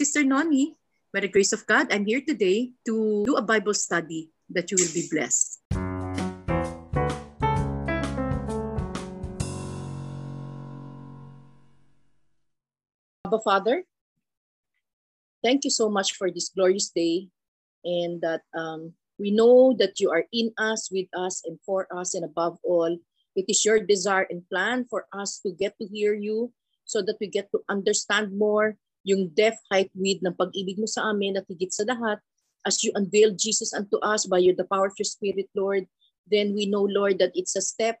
Sister Noni, by the grace of God, I'm here today to do a Bible study that you will be blessed. Abba Father, thank you so much for this glorious day and that um, we know that you are in us, with us, and for us, and above all, it is your desire and plan for us to get to hear you so that we get to understand more yung depth, height, width ng pag-ibig mo sa amin at higit sa lahat, as you unveil Jesus unto us by your, the power of your Spirit, Lord, then we know, Lord, that it's a step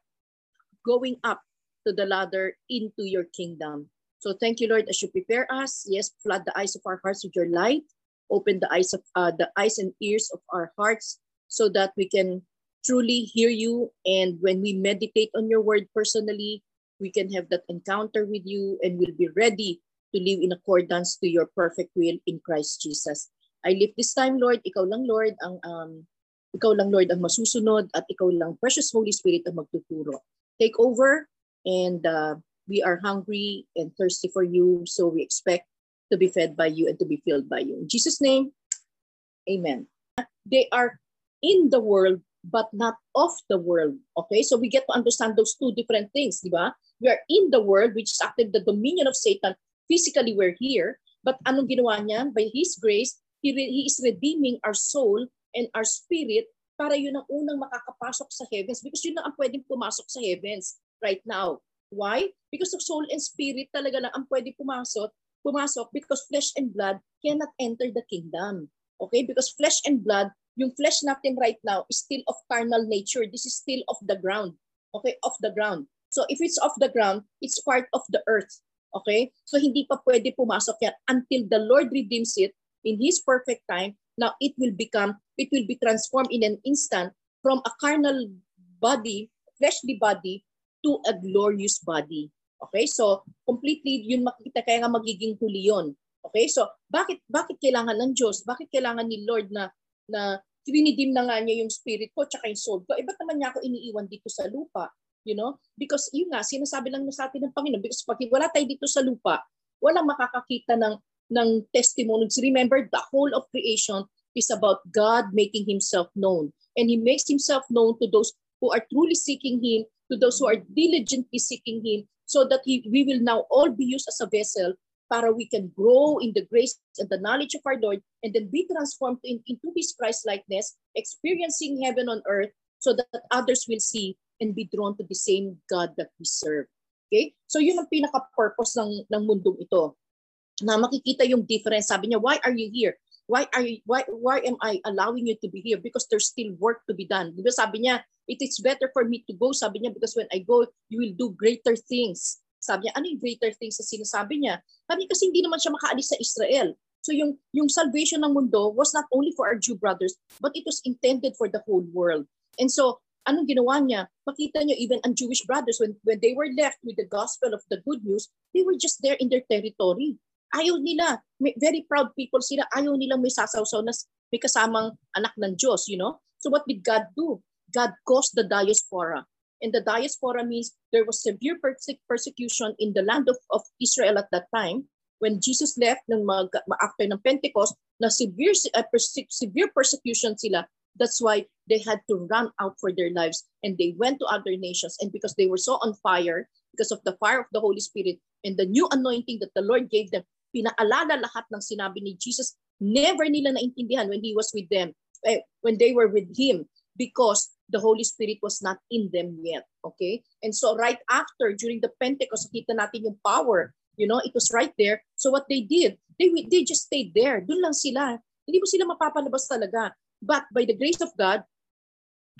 going up to the ladder into your kingdom. So thank you, Lord, as you prepare us. Yes, flood the eyes of our hearts with your light. Open the eyes of uh, the eyes and ears of our hearts so that we can truly hear you. And when we meditate on your word personally, we can have that encounter with you and we'll be ready to live in accordance to your perfect will in Christ Jesus. I live this time, Lord. Ikaw lang, Lord, ang um, ikaw lang, Lord, ang masusunod at ikaw lang, precious Holy Spirit, ang magtuturo. Take over and uh, we are hungry and thirsty for you, so we expect to be fed by you and to be filled by you. In Jesus' name, amen. They are in the world, but not of the world. Okay, so we get to understand those two different things, di ba? We are in the world, which is active the dominion of Satan. Physically, we're here. But anong ginawa niya? By His grace, He, re- he is redeeming our soul and our spirit para yun ang unang makakapasok sa heavens because yun ang pwedeng pumasok sa heavens right now. Why? Because of soul and spirit talaga lang ang pwedeng pumasok, pumasok because flesh and blood cannot enter the kingdom. Okay? Because flesh and blood, yung flesh natin right now is still of carnal nature. This is still of the ground. Okay? Off the ground. So if it's off the ground, it's part of the earth. Okay? So hindi pa pwede pumasok yan until the Lord redeems it in His perfect time. Now it will become, it will be transformed in an instant from a carnal body, fleshly body, to a glorious body. Okay? So completely yun makikita kaya nga magiging huli yun. Okay? So bakit bakit kailangan ng Diyos? Bakit kailangan ni Lord na na trinidim na nga niya yung spirit ko tsaka yung soul ko? Eh ba't naman niya ako iniiwan dito sa lupa? You know? Because yun nga, sinasabi lang sa atin ng Panginoon, because pag wala tayo dito sa lupa, walang makakakita ng, ng testimonies. Remember, the whole of creation is about God making Himself known. And He makes Himself known to those who are truly seeking Him, to those who are diligently seeking Him, so that he, we will now all be used as a vessel para we can grow in the grace and the knowledge of our Lord and then be transformed in, into His Christ likeness, experiencing heaven on earth so that others will see and be drawn to the same God that we serve. Okay? So yun ang pinaka-purpose ng, ng mundong ito. Na makikita yung difference. Sabi niya, why are you here? Why are you, why why am I allowing you to be here? Because there's still work to be done. Diba sabi niya, it is better for me to go. Sabi niya, because when I go, you will do greater things. Sabi niya, ano yung greater things na sinasabi niya? Sabi niya, kasi hindi naman siya makaalis sa Israel. So yung, yung salvation ng mundo was not only for our Jew brothers, but it was intended for the whole world. And so anong ginawa niya? Makita niyo even ang Jewish brothers when when they were left with the gospel of the good news, they were just there in their territory. Ayaw nila, may, very proud people sila, ayaw nilang may sasawsaw na may kasamang anak ng Diyos, you know? So what did God do? God caused the diaspora. And the diaspora means there was severe persecution in the land of, of Israel at that time. When Jesus left ng mag, after ng Pentecost, na severe, uh, perse- severe persecution sila That's why they had to run out for their lives and they went to other nations. And because they were so on fire, because of the fire of the Holy Spirit and the new anointing that the Lord gave them, pinaalala lahat ng sinabi ni Jesus. Never nila naintindihan when He was with them, eh, when they were with Him, because the Holy Spirit was not in them yet. Okay? And so right after, during the Pentecost, kita natin yung power. You know, it was right there. So what they did, they, they just stayed there. Doon lang sila. Hindi mo sila mapapalabas talaga. But by the grace of God,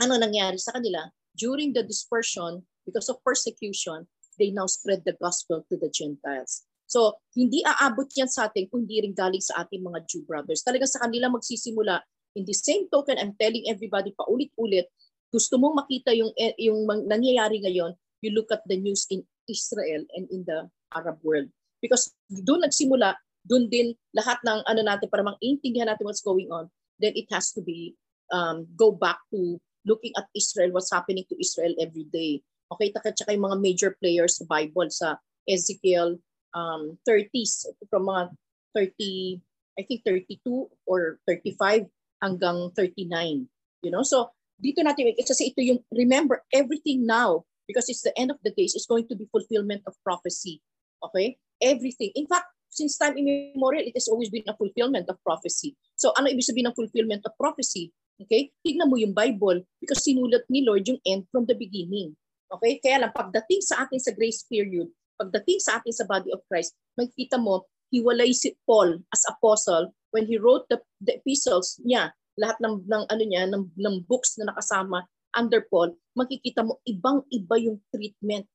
ano nangyari sa kanila? During the dispersion, because of persecution, they now spread the gospel to the Gentiles. So, hindi aabot yan sa atin kung hindi rin galing sa ating mga Jew brothers. Talaga sa kanila magsisimula. In the same token, I'm telling everybody paulit-ulit, gusto mong makita yung, eh, yung nangyayari ngayon, you look at the news in Israel and in the Arab world. Because doon nagsimula, doon din lahat ng ano natin para maintindihan natin what's going on then it has to be um, go back to looking at Israel, what's happening to Israel every day. Okay, taka tsaka yung mga major players sa Bible sa Ezekiel um, 30s, from mga 30, I think 32 or 35 hanggang 39. You know, so dito natin, kasi ito yung, remember, everything now, because it's the end of the days, is going to be fulfillment of prophecy. Okay? Everything. In fact, since time immemorial, it has always been a fulfillment of prophecy. So ano ibig sabihin ng fulfillment of prophecy? Okay? Tignan mo yung Bible because sinulat ni Lord yung end from the beginning. Okay? Kaya lang, pagdating sa atin sa grace period, pagdating sa atin sa body of Christ, makikita mo, hiwalay si Paul as apostle when he wrote the, the epistles niya lahat ng, ng ano niya, ng, ng books na nakasama under Paul, makikita mo ibang-iba yung treatment.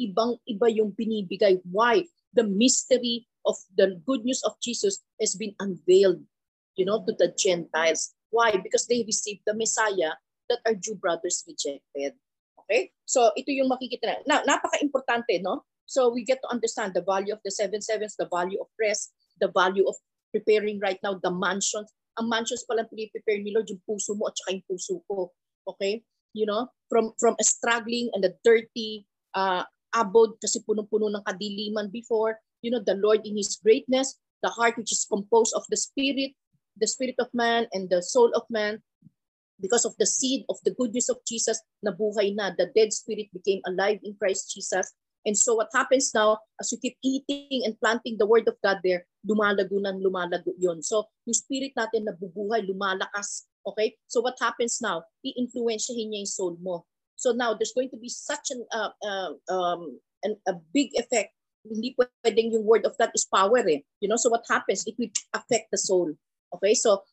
Ibang-iba yung binibigay. Why? The mystery of the good news of Jesus has been unveiled, you know, to the Gentiles. Why? Because they received the Messiah that our Jew brothers rejected. Okay? So ito yung makikita na. na napaka-importante, no? So we get to understand the value of the seven sevens, the value of rest, the value of preparing right now the mansions, ang mansions pa lang prepare ni Lord, yung puso mo at saka yung puso ko. Okay? You know, from from a struggling and a dirty uh, abode kasi punong-puno ng kadiliman before, you know, the Lord in His greatness, the heart which is composed of the spirit, the spirit of man and the soul of man, because of the seed of the good news of Jesus, nabuhay na. The dead spirit became alive in Christ Jesus. And so what happens now, as you keep eating and planting the word of God there, lumalago ng lumalago yon. So yung spirit natin nabubuhay, lumalakas. Okay? So what happens now? I-influensyahin niya yung soul mo. So now there's going to be such an, uh, uh, um, an a big effect. Hindi pwedeng yung word of God is power eh. You know, so what happens? It will affect the soul. Okay? So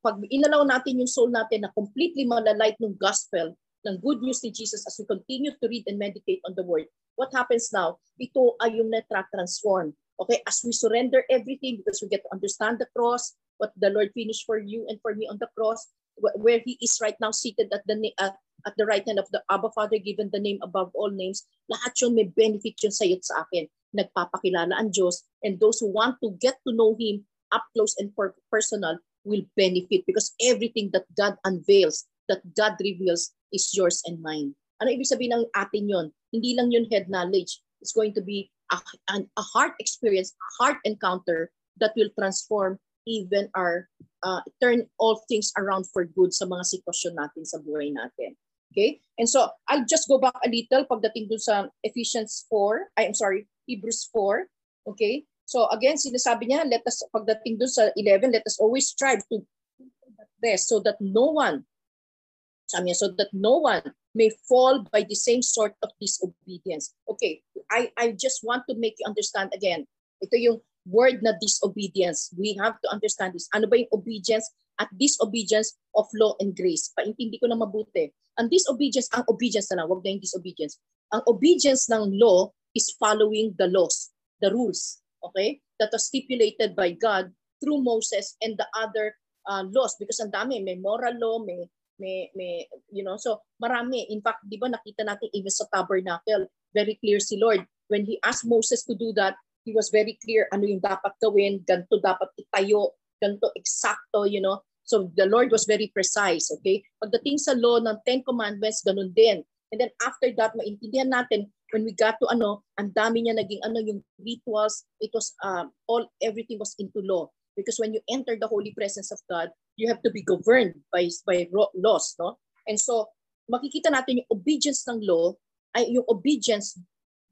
pag inalaw natin yung soul natin na completely malalight ng gospel, ng good news ni Jesus as we continue to read and meditate on the word, what happens now? Ito ay yung na-transform. Okay, as we surrender everything because we get to understand the cross, what the Lord finished for you and for me on the cross, where He is right now seated at the uh, at the right hand of the Abba Father, given the name above all names, lahat yun may benefit yun sa iyo sa akin. Nagpapakilala ang Diyos and those who want to get to know Him up close and personal will benefit because everything that God unveils, that God reveals is yours and mine. Ano ibig sabihin ng atin yon? Hindi lang yun head knowledge. It's going to be a, a heart experience, a heart encounter that will transform even our, uh, turn all things around for good sa mga sitwasyon natin sa buhay natin. Okay? And so, I'll just go back a little pagdating dun sa Ephesians 4, I'm sorry, Hebrews 4. Okay? So again, sinasabi niya, let us, pagdating dun sa 11, let us always strive to best so that no one, sabi niya, so that no one may fall by the same sort of disobedience. Okay, I, I just want to make you understand again. Ito yung word na disobedience. We have to understand this. Ano ba yung obedience at disobedience of law and grace? Paintindi ko na mabuti. Ang disobedience, ang obedience na lang, wag na yung disobedience. Ang obedience ng law is following the laws, the rules, okay? That was stipulated by God through Moses and the other uh, laws. Because ang dami, may moral law, may may may you know so marami. In fact di ba nakita natin even sa tabernacle very clear si Lord. When he asked Moses to do that he was very clear ano yung dapat gawin ganto dapat itayo ganto eksakto you know. So the Lord was very precise okay? Pagdating sa law ng 10 commandments ganun din. And then after that maintindihan natin when we got to ano ang dami niya naging ano yung rituals it was um, all everything was into law. Because when you enter the holy presence of God you have to be governed by by laws no? And so makikita natin yung obedience ng law ay yung obedience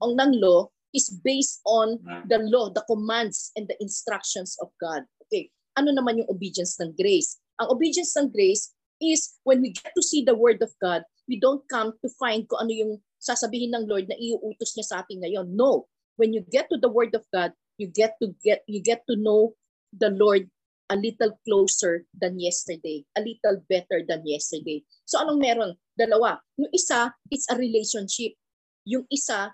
ng law is based on the law the commands and the instructions of God. Okay ano naman yung obedience ng grace? Ang obedience ng grace is when we get to see the word of God we don't come to find kung ano yung sasabihin ng Lord na iuutos niya sa atin ngayon no when you get to the word of God you get to get you get to know the Lord a little closer than yesterday, a little better than yesterday. So anong meron? Dalawa. Yung isa, it's a relationship. Yung isa,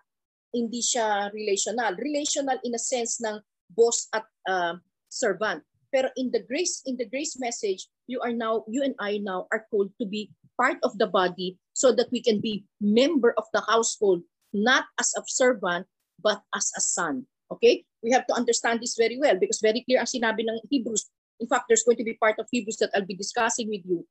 hindi siya relational. Relational in a sense ng boss at uh, servant. Pero in the grace in the grace message, you are now you and I now are called to be part of the body so that we can be member of the household not as a servant but as a son. Okay? We have to understand this very well because very clear ang sinabi ng Hebrews in fact, there's going to be part of Hebrews that I'll be discussing with you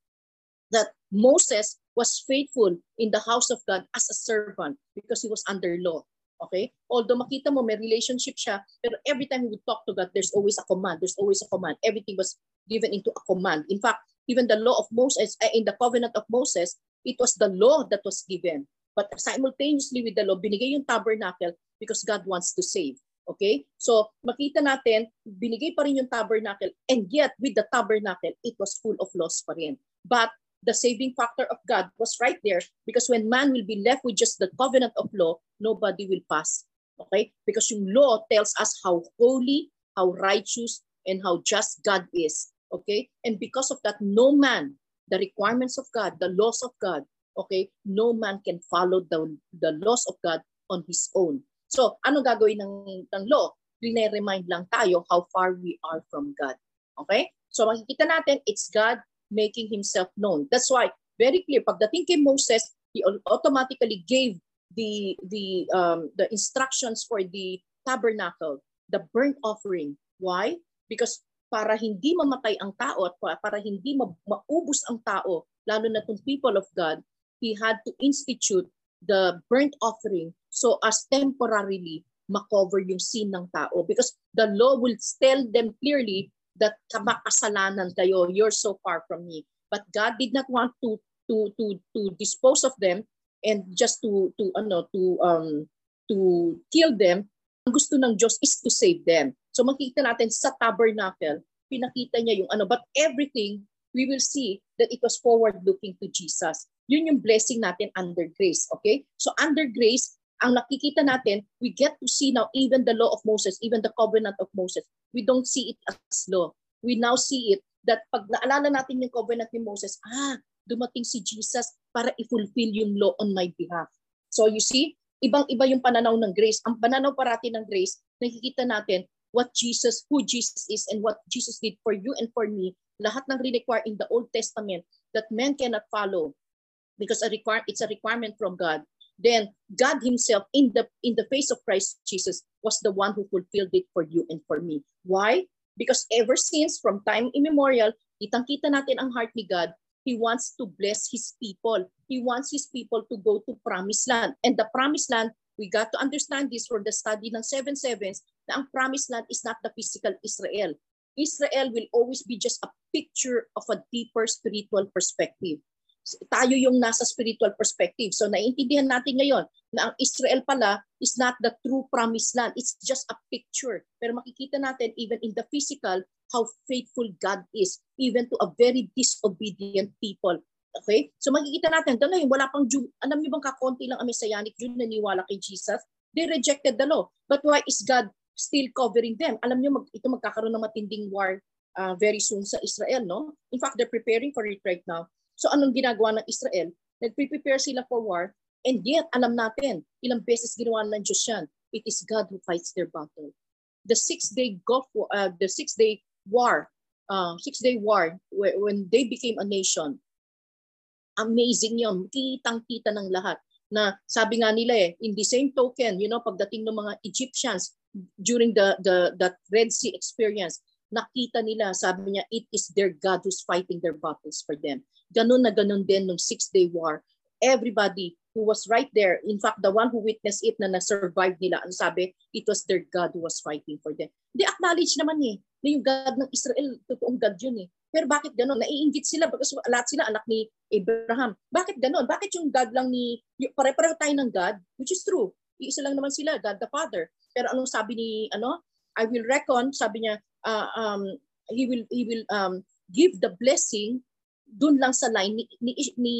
that Moses was faithful in the house of God as a servant because he was under law. Okay? Although makita mo may relationship siya, pero every time he would talk to God, there's always a command. There's always a command. Everything was given into a command. In fact, even the law of Moses, uh, in the covenant of Moses, it was the law that was given. But simultaneously with the law, binigay yung tabernacle because God wants to save. Okay? So, makita natin, binigay pa rin yung tabernacle and yet with the tabernacle, it was full of laws pa rin. But the saving factor of God was right there because when man will be left with just the covenant of law, nobody will pass. Okay? Because yung law tells us how holy, how righteous, and how just God is. Okay? And because of that, no man, the requirements of God, the laws of God, okay, no man can follow the, the laws of God on his own. So, ano gagawin ng, ng law? Rine-remind lang tayo how far we are from God. Okay? So, makikita natin, it's God making himself known. That's why, very clear, pagdating kay Moses, he automatically gave the, the, um, the instructions for the tabernacle, the burnt offering. Why? Because para hindi mamatay ang tao at para hindi ma- maubos ang tao, lalo na itong people of God, he had to institute the burnt offering so as temporarily makover yung sin ng tao. Because the law will tell them clearly that kamakasalanan kayo you're so far from me. But God did not want to to to to dispose of them and just to to ano to um to kill them. Ang gusto ng Diyos is to save them so makita natin sa tabernacle pinakita niya yung ano but everything we will see that it was forward looking to Jesus yun yung blessing natin under grace. Okay? So under grace, ang nakikita natin, we get to see now even the law of Moses, even the covenant of Moses. We don't see it as law. We now see it that pag naalala natin yung covenant ni Moses, ah, dumating si Jesus para i-fulfill yung law on my behalf. So you see, ibang-iba yung pananaw ng grace. Ang pananaw parati ng grace, nakikita natin what Jesus, who Jesus is and what Jesus did for you and for me. Lahat ng require in the Old Testament that men cannot follow because a require, it's a requirement from God, then God himself in the in the face of Christ Jesus was the one who fulfilled it for you and for me. Why? Because ever since from time immemorial, kitang-kita natin ang heart ni God. He wants to bless his people. He wants his people to go to promised land. And the promised land, we got to understand this from the study ng seven sevens, na ang promised land is not the physical Israel. Israel will always be just a picture of a deeper spiritual perspective tayo yung nasa spiritual perspective. So naiintindihan natin ngayon na ang Israel pala is not the true promised land. It's just a picture. Pero makikita natin even in the physical how faithful God is even to a very disobedient people. Okay? So makikita natin, ito ngayon, wala pang Jew. Alam niyo bang kakonti lang ang Messianic Jew na niwala kay Jesus? They rejected the law. But why is God still covering them? Alam niyo, mag, ito magkakaroon ng matinding war uh, very soon sa Israel, no? In fact, they're preparing for it right now. So anong ginagawa ng Israel? Nagpre-prepare sila for war and yet alam natin ilang beses ginawa ng Diyos yan. It is God who fights their battle. The six-day Gulf uh, the six-day war, uh, six-day war when they became a nation, amazing yon kitang-kita ng lahat na sabi nga nila eh in the same token you know pagdating ng mga Egyptians during the the that Red Sea experience nakita nila sabi niya it is their God who's fighting their battles for them Ganun na ganun din nung Six-Day War. Everybody who was right there, in fact, the one who witnessed it na na-survive nila, ang sabi, it was their God who was fighting for them. They acknowledge naman eh, na yung God ng Israel, totoong God yun eh. Pero bakit ganun? Naiingit sila because lahat sila anak ni Abraham. Bakit ganun? Bakit yung God lang ni, pare-pareho tayo ng God, which is true. Iisa lang naman sila, God the Father. Pero anong sabi ni, ano, I will reckon, sabi niya, uh, um, he will, he will um, give the blessing dun lang sa line ni, ni, ni,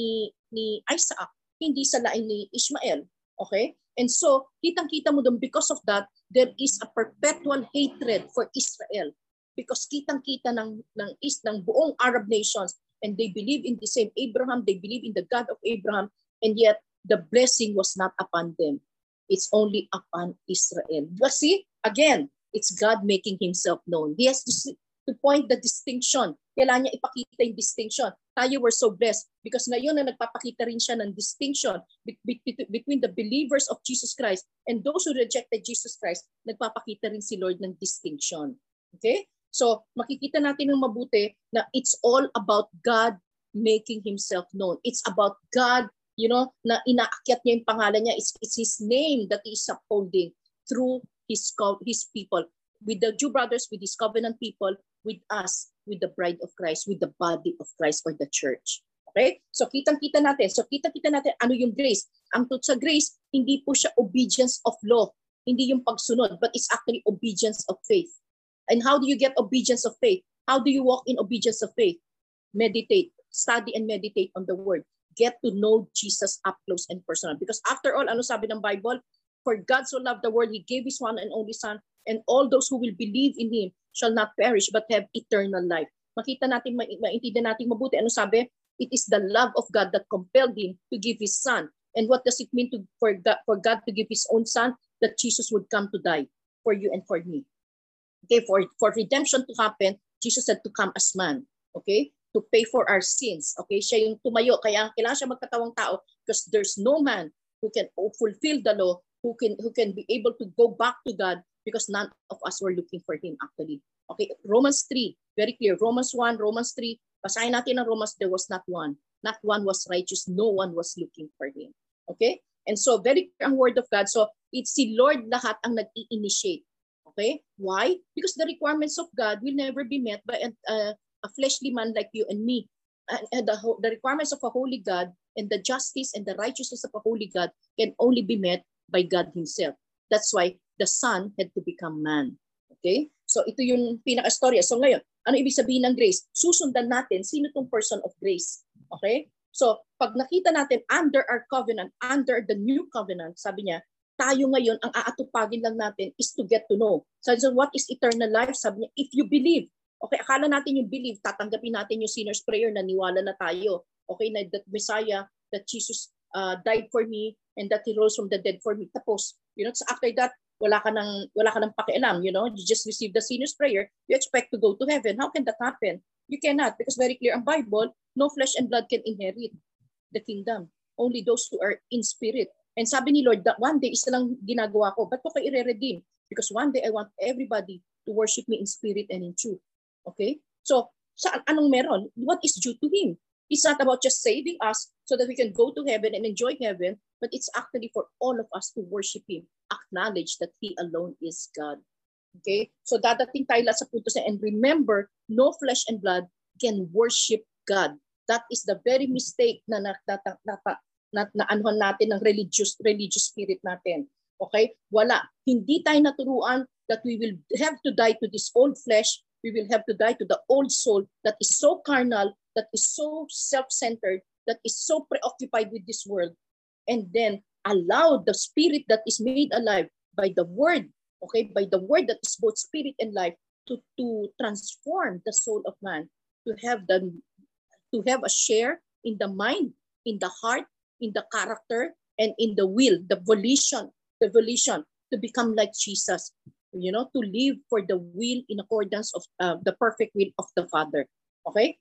ni Isaac, hindi sa line ni Ishmael. Okay? And so, kitang-kita mo doon, because of that, there is a perpetual hatred for Israel. Because kitang-kita ng, ng, is, ng buong Arab nations, and they believe in the same Abraham, they believe in the God of Abraham, and yet the blessing was not upon them. It's only upon Israel. But see, again, it's God making himself known. He has to, to point the distinction. Kailangan niya ipakita yung distinction tayo were so blessed because ngayon na nagpapakita rin siya ng distinction between the believers of Jesus Christ and those who rejected Jesus Christ, nagpapakita rin si Lord ng distinction. Okay? So, makikita natin ng mabuti na it's all about God making Himself known. It's about God you know, na inaakyat niya yung pangalan niya. It's, it's his name that he is upholding through his, his people. With the Jew brothers, with his covenant people, with us, with the bride of Christ, with the body of Christ or the church. Okay? So kitang-kita natin. So kita-kita natin ano yung grace. Ang tut sa grace, hindi po siya obedience of law. Hindi yung pagsunod, but it's actually obedience of faith. And how do you get obedience of faith? How do you walk in obedience of faith? Meditate, study and meditate on the word. Get to know Jesus up close and personal. Because after all, ano sabi ng Bible? For God so loved the world, He gave His one and only Son, and all those who will believe in Him shall not perish but have eternal life. Makita natin, ma- maintindihan natin mabuti. Ano sabi? It is the love of God that compelled Him to give His Son. And what does it mean to, for, God, for God to give His own Son? That Jesus would come to die for you and for me. Okay, for, for redemption to happen, Jesus had to come as man. Okay? To pay for our sins. Okay? Siya yung tumayo. Kaya kailangan siya magkatawang tao because there's no man who can fulfill the law, who can who can be able to go back to God because none of us were looking for Him actually. Okay, Romans 3, very clear. Romans 1, Romans 3, basahin natin ang Romans, there was not one. Not one was righteous, no one was looking for Him. Okay? And so, very clear ang word of God. So, it's si Lord lahat ang nag-i-initiate. Okay? Why? Because the requirements of God will never be met by a, uh, a fleshly man like you and me. And, and the, the requirements of a holy God and the justice and the righteousness of a holy God can only be met by God Himself. That's why the Son had to become man. Okay? So ito yung pinaka-storya. So ngayon, ano ibig sabihin ng grace? Susundan natin sino tong person of grace. Okay? So pag nakita natin under our covenant, under the new covenant, sabi niya, tayo ngayon, ang aatupagin lang natin is to get to know. So, so what is eternal life? Sabi niya, if you believe, okay, akala natin yung believe, tatanggapin natin yung sinner's prayer, naniwala na tayo. Okay, na that Messiah, that Jesus uh, died for me, and that He rose from the dead for me. Tapos, you know, so after that, wala ka nang wala ka nang pakialam, you know, you just receive the sinner's prayer, you expect to go to heaven. How can that happen? You cannot because very clear ang Bible, no flesh and blood can inherit the kingdom. Only those who are in spirit. And sabi ni Lord, that one day isa lang ginagawa ko. Ba't ko kayo i-redeem? Because one day I want everybody to worship me in spirit and in truth. Okay? So, saan anong meron? What is due to Him? It's not about just saving us so that we can go to heaven and enjoy heaven, but it's actually for all of us to worship Him acknowledge that He alone is God. Okay? So dadating tayo sa punto sa and remember, no flesh and blood can worship God. That is the very mistake na na, na, na, na, na anuhan natin ng religious religious spirit natin. Okay? Wala. Hindi tayo naturuan that we will have to die to this old flesh. We will have to die to the old soul that is so carnal, that is so self-centered, that is so preoccupied with this world. And then allow the spirit that is made alive by the word, okay, by the word that is both spirit and life to, to transform the soul of man, to have the to have a share in the mind, in the heart, in the character, and in the will, the volition, the volition to become like Jesus, you know, to live for the will in accordance of uh, the perfect will of the Father. Okay?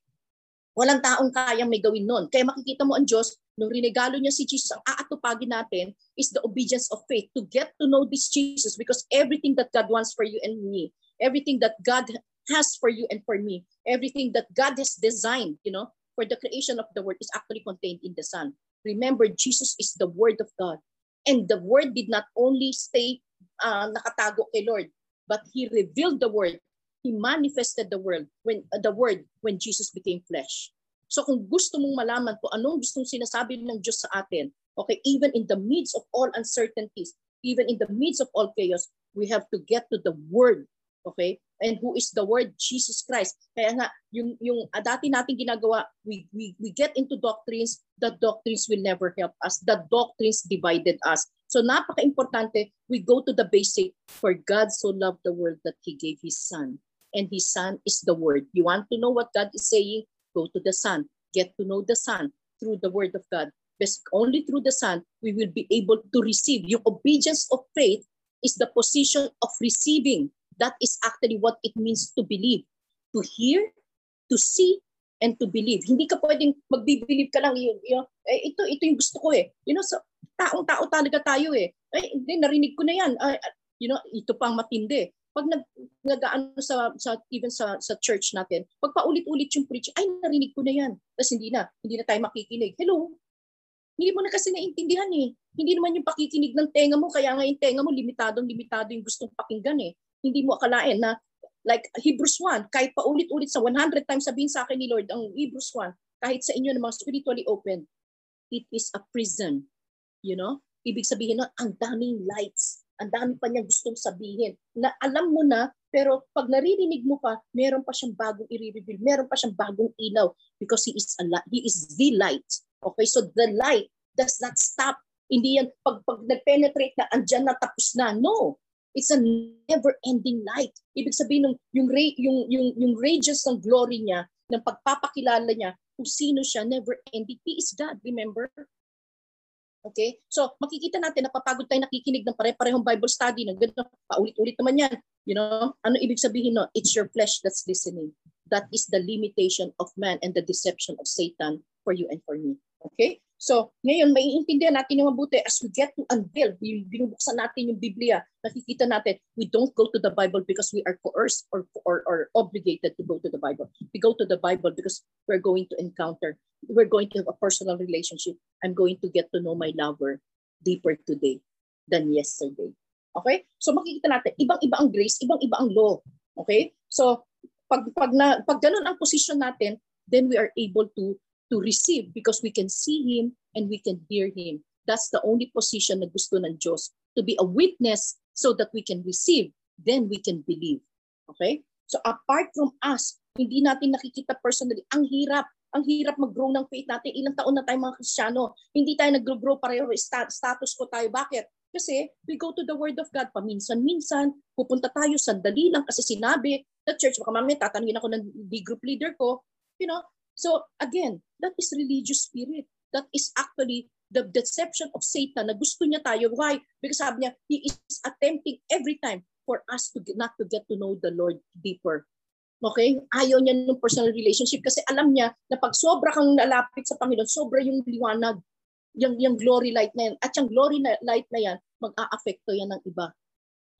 Walang taong kayang may gawin nun. Kaya makikita mo ang Diyos, nung rinegalo niya si Jesus, ang aatupagin natin is the obedience of faith to get to know this Jesus because everything that God wants for you and me, everything that God has for you and for me, everything that God has designed, you know, for the creation of the world is actually contained in the Son. Remember, Jesus is the Word of God. And the Word did not only stay uh, nakatago kay Lord, but He revealed the Word. He manifested the Word when uh, the Word when Jesus became flesh. So kung gusto mong malaman kung anong gustong sinasabi ng Diyos sa atin, okay, even in the midst of all uncertainties, even in the midst of all chaos, we have to get to the Word. Okay? And who is the Word? Jesus Christ. Kaya nga, yung, yung uh, dati natin ginagawa, we, we, we get into doctrines, the doctrines will never help us. The doctrines divided us. So napaka-importante, we go to the basic, for God so loved the world that He gave His Son. And His Son is the Word. You want to know what God is saying? go to the Son, get to know the Son through the Word of God. Because only through the Son, we will be able to receive. Yung obedience of faith is the position of receiving. That is actually what it means to believe. To hear, to see, and to believe. Hindi ka pwedeng magbibilieve ka lang. Yun, yun, eh, ito, ito yung gusto ko eh. You know, so, taong-tao talaga tayo eh. Ay, hindi, narinig ko na yan. Uh, you know, ito pang matindi pag nag nagaano sa sa even sa sa church natin, pag paulit-ulit yung preach, ay narinig ko na yan. Tapos hindi na, hindi na tayo makikinig. Hello. Hindi mo na kasi naintindihan eh. Hindi naman yung pakikinig ng tenga mo, kaya nga yung tenga mo, limitadong limitado yung gustong pakinggan eh. Hindi mo akalain na like Hebrews 1, kahit pa ulit-ulit sa 100 times sabihin sa akin ni Lord, ang Hebrews 1, kahit sa inyo na mga spiritually open, it is a prison. You know? Ibig sabihin na ang daming lights, ang dami pa niyang gustong sabihin na alam mo na pero pag naririnig mo pa, meron pa siyang bagong i-reveal, meron pa siyang bagong ilaw because he is a he is the light. Okay, so the light does not stop. Hindi yan pag, pag nag-penetrate na andyan na tapos na. No. It's a never-ending light. Ibig sabihin ng yung yung yung yung radius ng glory niya, ng pagpapakilala niya kung sino siya, never-ending. He is God, remember? Okay? So, makikita natin, napapagod tayo nakikinig ng pare-parehong Bible study, ng ganito, paulit-ulit naman yan. You know, ano ibig sabihin no? It's your flesh that's listening. That is the limitation of man and the deception of Satan for you and for me. Okay? So, ngayon, maiintindihan natin yung mabuti as we get to unveil, binubuksan natin yung Biblia, nakikita natin, we don't go to the Bible because we are coerced or, or, or obligated to go to the Bible. We go to the Bible because we're going to encounter, we're going to have a personal relationship. I'm going to get to know my lover deeper today than yesterday. Okay? So makikita natin, ibang-iba ang grace, ibang-iba ang law. Okay? So pag pag na pag ganun ang position natin, then we are able to to receive because we can see Him and we can hear Him. That's the only position na gusto ng Diyos. To be a witness so that we can receive, then we can believe. Okay? So apart from us, hindi natin nakikita personally, ang hirap, ang hirap mag-grow ng faith natin. Ilang taon na tayo mga Kristiyano, hindi tayo nag-grow pareho, status ko tayo. Bakit? Kasi we go to the Word of God paminsan-minsan, pupunta tayo sandali lang kasi sinabi, the church, baka mamaya tatanungin ako ng big group leader ko, you know, So again, that is religious spirit. That is actually the deception of Satan na gusto niya tayo. Why? Because sabi niya, he is attempting every time for us to get, not to get to know the Lord deeper. Okay? Ayaw niya ng personal relationship kasi alam niya na pag sobra kang nalapit sa Panginoon, sobra yung liwanag, yung, yung glory light na yan. At yung glory na, light na yan, mag-a-affecto yan ng iba.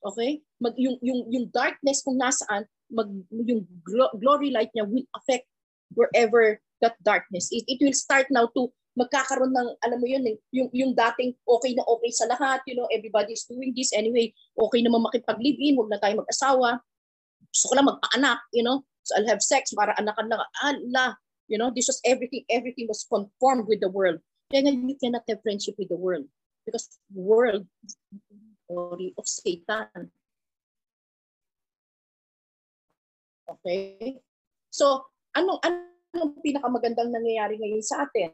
Okay? Mag, yung, yung, yung darkness kung nasaan, mag, yung glory light niya will affect wherever that darkness is. It will start now to magkakaroon ng, alam mo yun, eh, yung, yung dating okay na okay sa lahat, you know, everybody's doing this anyway, okay naman makipag-live-in, huwag na tayo mag-asawa, gusto ko lang magpaanak, you know, so I'll have sex para anakan lang, ala, you know, this was everything, everything was conformed with the world. Kaya you cannot have friendship with the world because world glory of Satan. Okay? So, anong anong pinakamagandang nangyayari ngayon sa atin?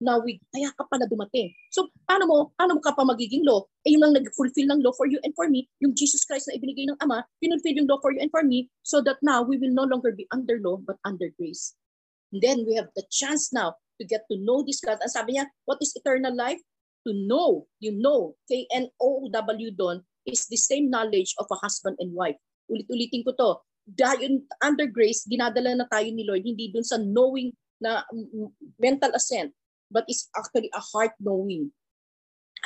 Now we, kaya ka pala dumating. So, paano mo, paano mo ka pa magiging law? Eh, yung lang nag-fulfill ng law for you and for me, yung Jesus Christ na ibinigay ng Ama, pinulfill yung law for you and for me, so that now we will no longer be under law, but under grace. And then we have the chance now to get to know this God. Ang sabi niya, what is eternal life? To know, you know, K-N-O-W doon, is the same knowledge of a husband and wife. Ulit-ulitin ko to dahil under grace, dinadala na tayo ni Lord, hindi dun sa knowing na mental assent, but it's actually a heart knowing.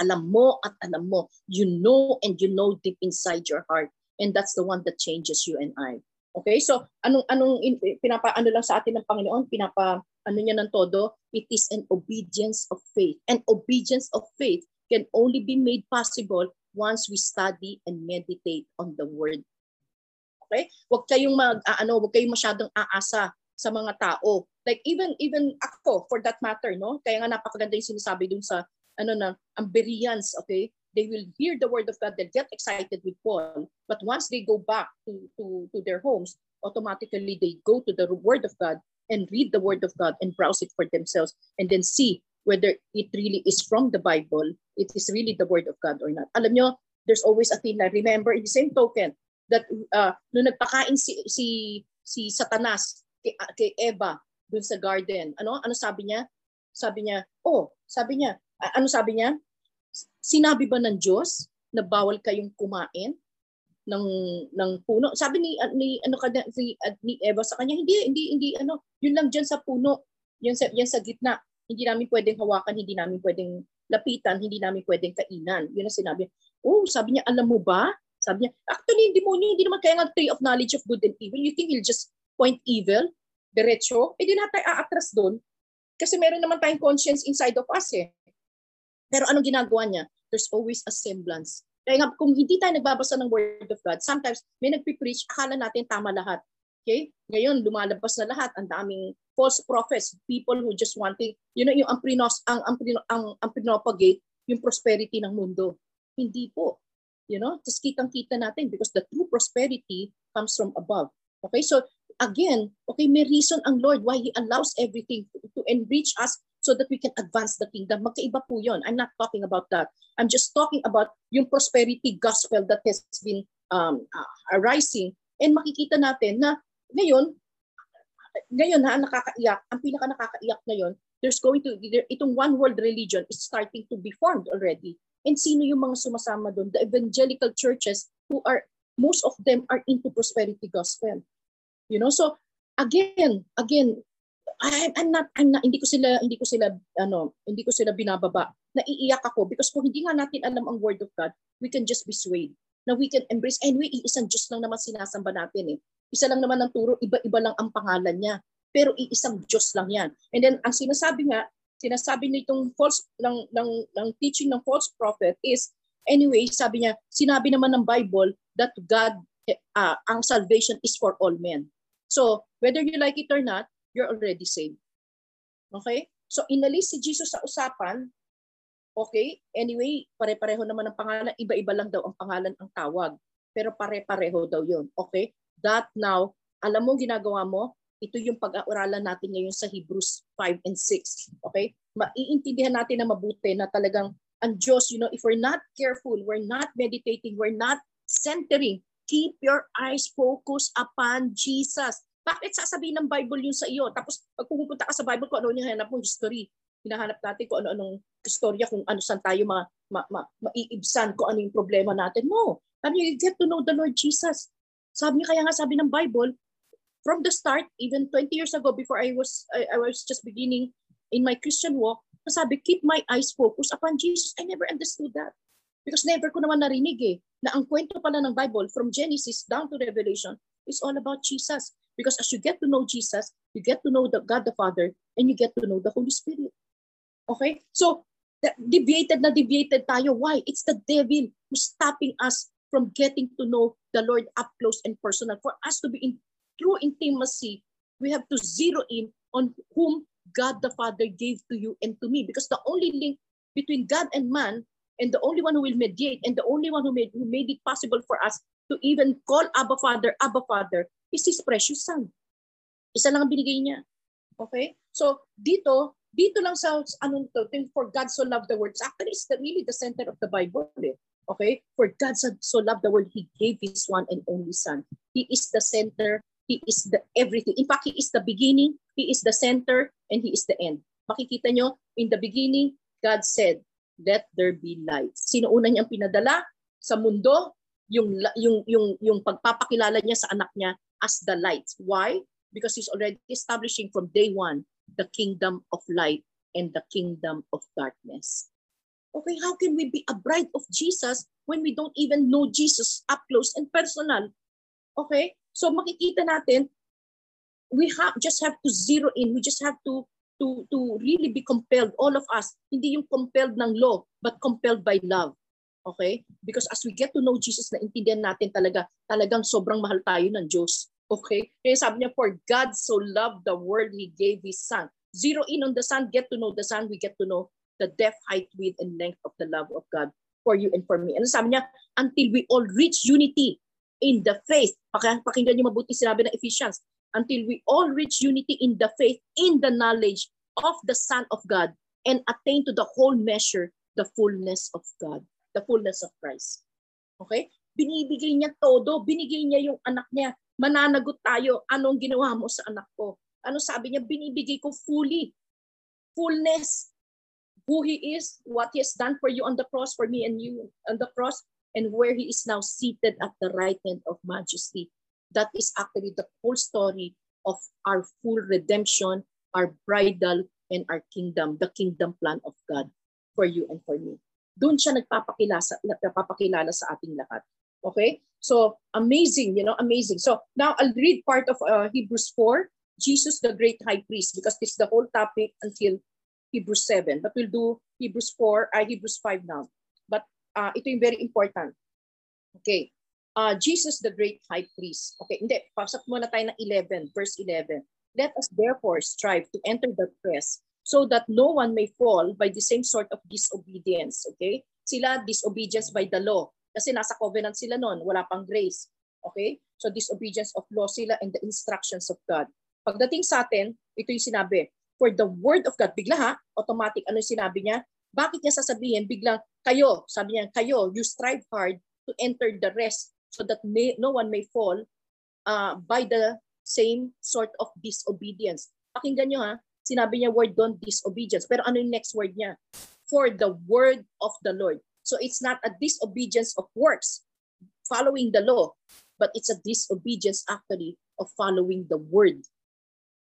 Alam mo at alam mo. You know and you know deep inside your heart. And that's the one that changes you and I. Okay? So, anong anong pinapa ano lang sa atin ng Panginoon, pinapa ano niya ng todo, it is an obedience of faith. And obedience of faith can only be made possible once we study and meditate on the word Okay? Huwag kayong mag uh, ano, huwag kayong masyadong aasa sa mga tao. Like even even ako for that matter, no? Kaya nga napakaganda yung sinasabi dun sa ano na, ang Bereans, okay? They will hear the word of God, they'll get excited with Paul, but once they go back to to to their homes, automatically they go to the word of God and read the word of God and browse it for themselves and then see whether it really is from the Bible, it is really the word of God or not. Alam nyo, there's always a thing na remember in the same token, that uh, nung nagpakain si si si Satanas kay, uh, kay Eva dun sa garden, ano ano sabi niya? Sabi niya, "Oh, sabi niya, uh, ano sabi niya? Sinabi ba ng Diyos na bawal kayong kumain ng ng puno?" Sabi ni uh, ni ano kada si uh, ni Eva sa kanya, "Hindi, hindi hindi ano, yun lang diyan sa puno, yan sa yan sa gitna. Hindi namin pwedeng hawakan, hindi namin pwedeng lapitan, hindi namin pwedeng kainan." Yun ang sinabi. Oh, sabi niya, "Alam mo ba? Sabi niya, actually, yung demonyo, hindi naman kaya nga tree of knowledge of good and evil. You think he'll just point evil? Diretso? Eh, di lahat tayo aatras doon. Kasi meron naman tayong conscience inside of us eh. Pero anong ginagawa niya? There's always a semblance. Kaya nga, kung hindi tayo nagbabasa ng Word of God, sometimes may nagpipreach, akala natin tama lahat. Okay? Ngayon, lumalabas na lahat. Ang daming false prophets, people who just wanting, you know, yung ang, prinos, ang, ang, ang, ang pinopagate, yung prosperity ng mundo. Hindi po. You know, just kitang-kita natin because the true prosperity comes from above. Okay, so again, okay, may reason ang Lord why He allows everything to, enrich us so that we can advance the kingdom. Magkaiba po yun. I'm not talking about that. I'm just talking about yung prosperity gospel that has been um, uh, arising. And makikita natin na ngayon, ngayon na nakakaiyak, ang pinaka nakakaiyak ngayon, there's going to, itong one world religion is starting to be formed already. And sino yung mga sumasama doon? The evangelical churches who are, most of them are into prosperity gospel. You know, so again, again, I, I'm not, I'm not, hindi ko sila, hindi ko sila, ano, hindi ko sila binababa. Naiiyak ako because kung hindi nga natin alam ang word of God, we can just be swayed. Na we can embrace, anyway, iisang Diyos lang naman sinasamba natin eh. Isa lang naman ang turo, iba-iba lang ang pangalan niya. Pero iisang Diyos lang yan. And then, ang sinasabi nga, sinasabi nitong false ng, ng, ng teaching ng false prophet is anyway sabi niya sinabi naman ng Bible that God uh, ang salvation is for all men. So whether you like it or not you're already saved. Okay? So inalis si Jesus sa usapan. Okay? Anyway pare-pareho naman ang pangalan. Iba-iba lang daw ang pangalan ang tawag. Pero pare-pareho daw yon okay? That now alam mo ginagawa mo ito yung pag-aaralan natin ngayon sa Hebrews 5 and 6. Okay? Maiintindihan natin na mabuti na talagang ang Diyos, you know, if we're not careful, we're not meditating, we're not centering, keep your eyes focused upon Jesus. Bakit sasabihin ng Bible yun sa iyo? Tapos pag pumupunta ka sa Bible, kung ano yung hanap mo, history. Hinahanap natin kung ano-anong istorya, kung ano saan tayo ma, ma, ma, maiibsan, kung ano yung problema natin. No. Sabi you get to know the Lord Jesus. Sabi niya, kaya nga sabi ng Bible, from the start, even 20 years ago, before I was I, I was just beginning in my Christian walk, sabi, keep my eyes focused upon Jesus. I never understood that. Because never ko naman narinig eh, na ang kwento pala ng Bible from Genesis down to Revelation is all about Jesus. Because as you get to know Jesus, you get to know the God the Father, and you get to know the Holy Spirit. Okay? So, deviated na deviated tayo. Why? It's the devil who's stopping us from getting to know the Lord up close and personal. For us to be in true intimacy, we have to zero in on whom God the Father gave to you and to me. Because the only link between God and man, and the only one who will mediate, and the only one who made, who made it possible for us to even call Abba Father, Abba Father, is His precious Son. Isa lang ang binigay niya. Okay? So, dito, dito lang sa, ano to, for God so loved the world. Actually, it's the, really the center of the Bible. Eh. Okay? For God so loved the world, He gave His one and only Son. He is the center He is the everything. In fact, He is the beginning, He is the center, and He is the end. Makikita nyo, in the beginning, God said, let there be light. Sino una niyang pinadala sa mundo? Yung, yung, yung, yung pagpapakilala niya sa anak niya as the light. Why? Because He's already establishing from day one the kingdom of light and the kingdom of darkness. Okay, how can we be a bride of Jesus when we don't even know Jesus up close and personal? Okay? So makikita natin, we have just have to zero in. We just have to to to really be compelled all of us. Hindi yung compelled ng law but compelled by love. Okay? Because as we get to know Jesus na intindihan natin talaga talagang sobrang mahal tayo ng Diyos. Okay? Kaya sabi niya for God so loved the world he gave his son. Zero in on the son get to know the son we get to know the depth height width and length of the love of God for you and for me. And sabi niya? Until we all reach unity in the faith. Pakinggan niyo mabuti sinabi ng Ephesians. Until we all reach unity in the faith, in the knowledge of the Son of God, and attain to the whole measure, the fullness of God, the fullness of Christ. Okay? Binibigay niya todo. Binigay niya yung anak niya. Mananagot tayo, anong ginawa mo sa anak ko? Ano sabi niya? Binibigay ko fully. Fullness. Who He is, what He has done for you on the cross, for me and you on the cross, and where he is now seated at the right hand of majesty. That is actually the whole story of our full redemption, our bridal, and our kingdom, the kingdom plan of God for you and for me. Doon siya nagpapakilala sa, nagpapakilala sa ating lahat. Okay? So, amazing, you know, amazing. So, now I'll read part of uh, Hebrews 4, Jesus the great high priest, because this is the whole topic until Hebrews 7, but we'll do Hebrews 4, uh, Hebrews 5 now. Uh, ito yung very important. Okay. Uh, Jesus the great high priest. Okay, hindi. Pasok muna tayo ng 11, verse 11. Let us therefore strive to enter the rest so that no one may fall by the same sort of disobedience. Okay? Sila disobedience by the law. Kasi nasa covenant sila noon, wala pang grace. Okay? So disobedience of law sila and the instructions of God. Pagdating sa atin, ito yung sinabi, for the word of God, bigla ha, automatic, ano yung sinabi niya? Bakit niya sasabihin, biglang kayo, sabi niya, kayo, you strive hard to enter the rest so that may, no one may fall uh, by the same sort of disobedience. Pakinggan nyo ha, sinabi niya word doon, disobedience. Pero ano yung next word niya? For the word of the Lord. So it's not a disobedience of works, following the law, but it's a disobedience actually of following the word.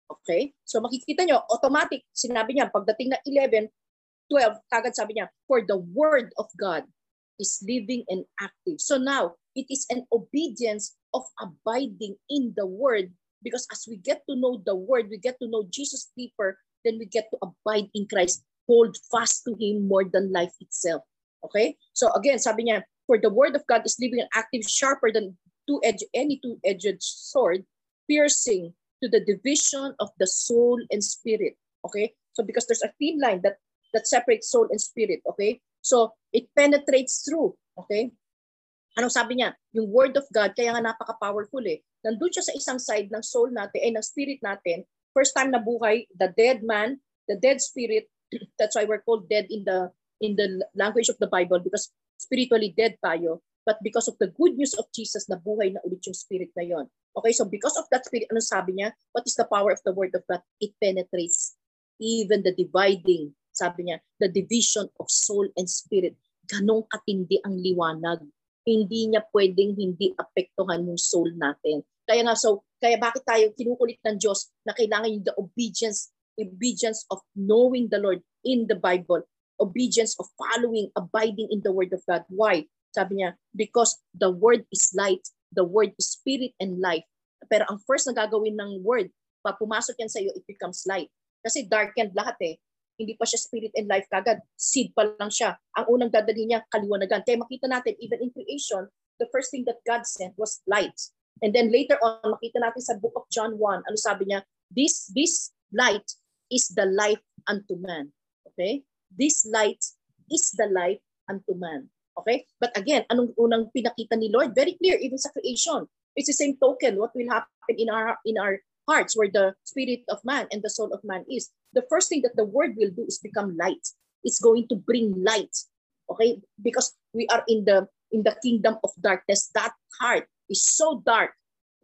Okay? So makikita nyo, automatic, sinabi niya, pagdating na 11, 12, kagad sabi niya, for the word of God is living and active. So now, it is an obedience of abiding in the word Because as we get to know the word, we get to know Jesus deeper, then we get to abide in Christ, hold fast to Him more than life itself. Okay? So again, sabi niya, for the word of God is living and active, sharper than two-edged, any two-edged sword, piercing to the division of the soul and spirit. Okay? So because there's a thin line that that separates soul and spirit. Okay? So it penetrates through. Okay? Anong sabi niya? Yung word of God, kaya nga napaka-powerful eh. Nandun siya sa isang side ng soul natin, eh, ng spirit natin. First time na buhay, the dead man, the dead spirit, that's why we're called dead in the in the language of the Bible because spiritually dead tayo. But because of the good news of Jesus, na buhay na ulit yung spirit na yon. Okay, so because of that spirit, ano sabi niya? What is the power of the word of God? It penetrates even the dividing, sabi niya, the division of soul and spirit. Ganong katindi ang liwanag hindi niya pwedeng hindi apektuhan yung soul natin. Kaya nga so, kaya bakit tayo kinukulit ng Diyos na kailangan yung the obedience, obedience of knowing the Lord in the Bible, obedience of following, abiding in the Word of God. Why? Sabi niya, because the Word is light, the Word is spirit and life. Pero ang first na gagawin ng Word, pag pumasok yan sa iyo, it becomes light. Kasi darkened lahat eh hindi pa siya spirit and life kagad. Seed pa lang siya. Ang unang dadali niya, kaliwanagan. Kaya makita natin, even in creation, the first thing that God sent was light. And then later on, makita natin sa book of John 1, ano sabi niya? This, this light is the life unto man. Okay? This light is the life unto man. Okay? But again, anong unang pinakita ni Lord? Very clear, even sa creation. It's the same token, what will happen in our in our hearts where the spirit of man and the soul of man is, the first thing that the word will do is become light. It's going to bring light. Okay? Because we are in the in the kingdom of darkness. That heart is so dark.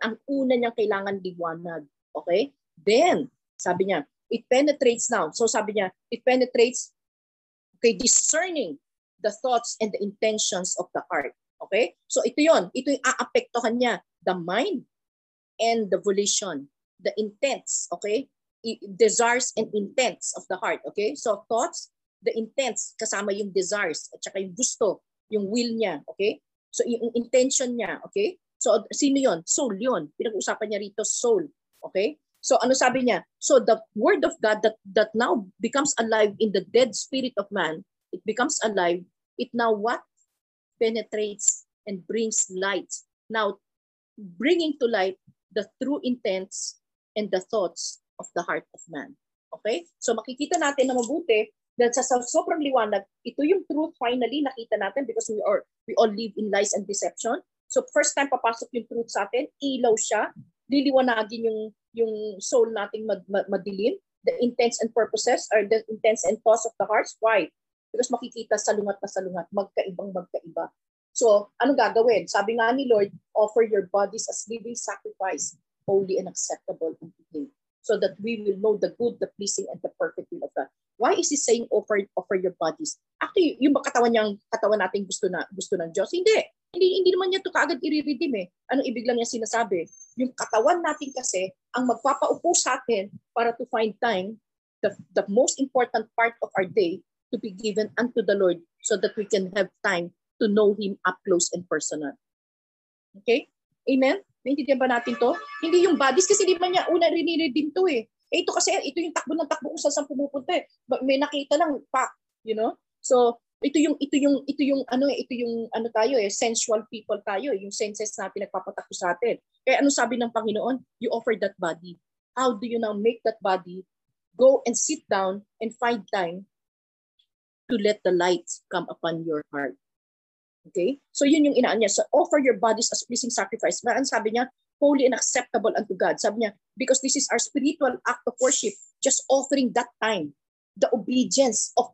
Ang una niyang kailangan liwanag. Okay? Then, sabi niya, it penetrates now. So sabi niya, it penetrates okay, discerning the thoughts and the intentions of the heart. Okay? So ito yon, ito yung aapektuhan niya, the mind and the volition the intents, okay? Desires and intents of the heart, okay? So thoughts, the intents, kasama yung desires, at saka yung gusto, yung will niya, okay? So yung intention niya, okay? So sino yon? Soul yon. Pinag-uusapan niya rito, soul, okay? So ano sabi niya? So the word of God that that now becomes alive in the dead spirit of man, it becomes alive. It now what? Penetrates and brings light. Now, bringing to light the true intents and the thoughts of the heart of man. Okay? So makikita natin na mabuti dahil sa, sa sobrang liwanag, ito yung truth finally nakita natin because we are we all live in lies and deception. So first time papasok yung truth sa atin, ilaw siya, liliwanagin yung yung soul nating mad, mad, madilim. The intents and purposes are the intents and thoughts of the hearts. Why? Because makikita salungat na salungat, magkaibang magkaiba. So, ano gagawin? Sabi nga ni Lord, offer your bodies as living sacrifice, holy and acceptable unto Him, so that we will know the good, the pleasing, and the perfect will of God. Why is He saying offer offer your bodies? Actually, yung katawan niyang katawan natin gusto na gusto ng Diyos, hindi. Hindi hindi naman niya to kaagad i-redeem eh. Anong ibig lang niya sinasabi? Yung katawan natin kasi ang magpapaupo sa atin para to find time, the, the most important part of our day to be given unto the Lord so that we can have time to know Him up close and personal. Okay? Amen? Naintindihan ba natin to? Hindi yung bodies kasi hindi man niya una rin redeem to eh. Eh, ito kasi, ito yung takbo ng takbo kung saan pumupunta eh. May nakita lang, pa, you know? So, ito yung ito yung ito yung ano ito yung ano tayo eh sensual people tayo yung senses natin nagpapatakbo sa atin kaya ano sabi ng Panginoon you offer that body how do you now make that body go and sit down and find time to let the light come upon your heart okay so yun yung inaan niya so offer your bodies as pleasing sacrifice Ang sabi niya holy and acceptable unto God sabi niya because this is our spiritual act of worship just offering that time the obedience of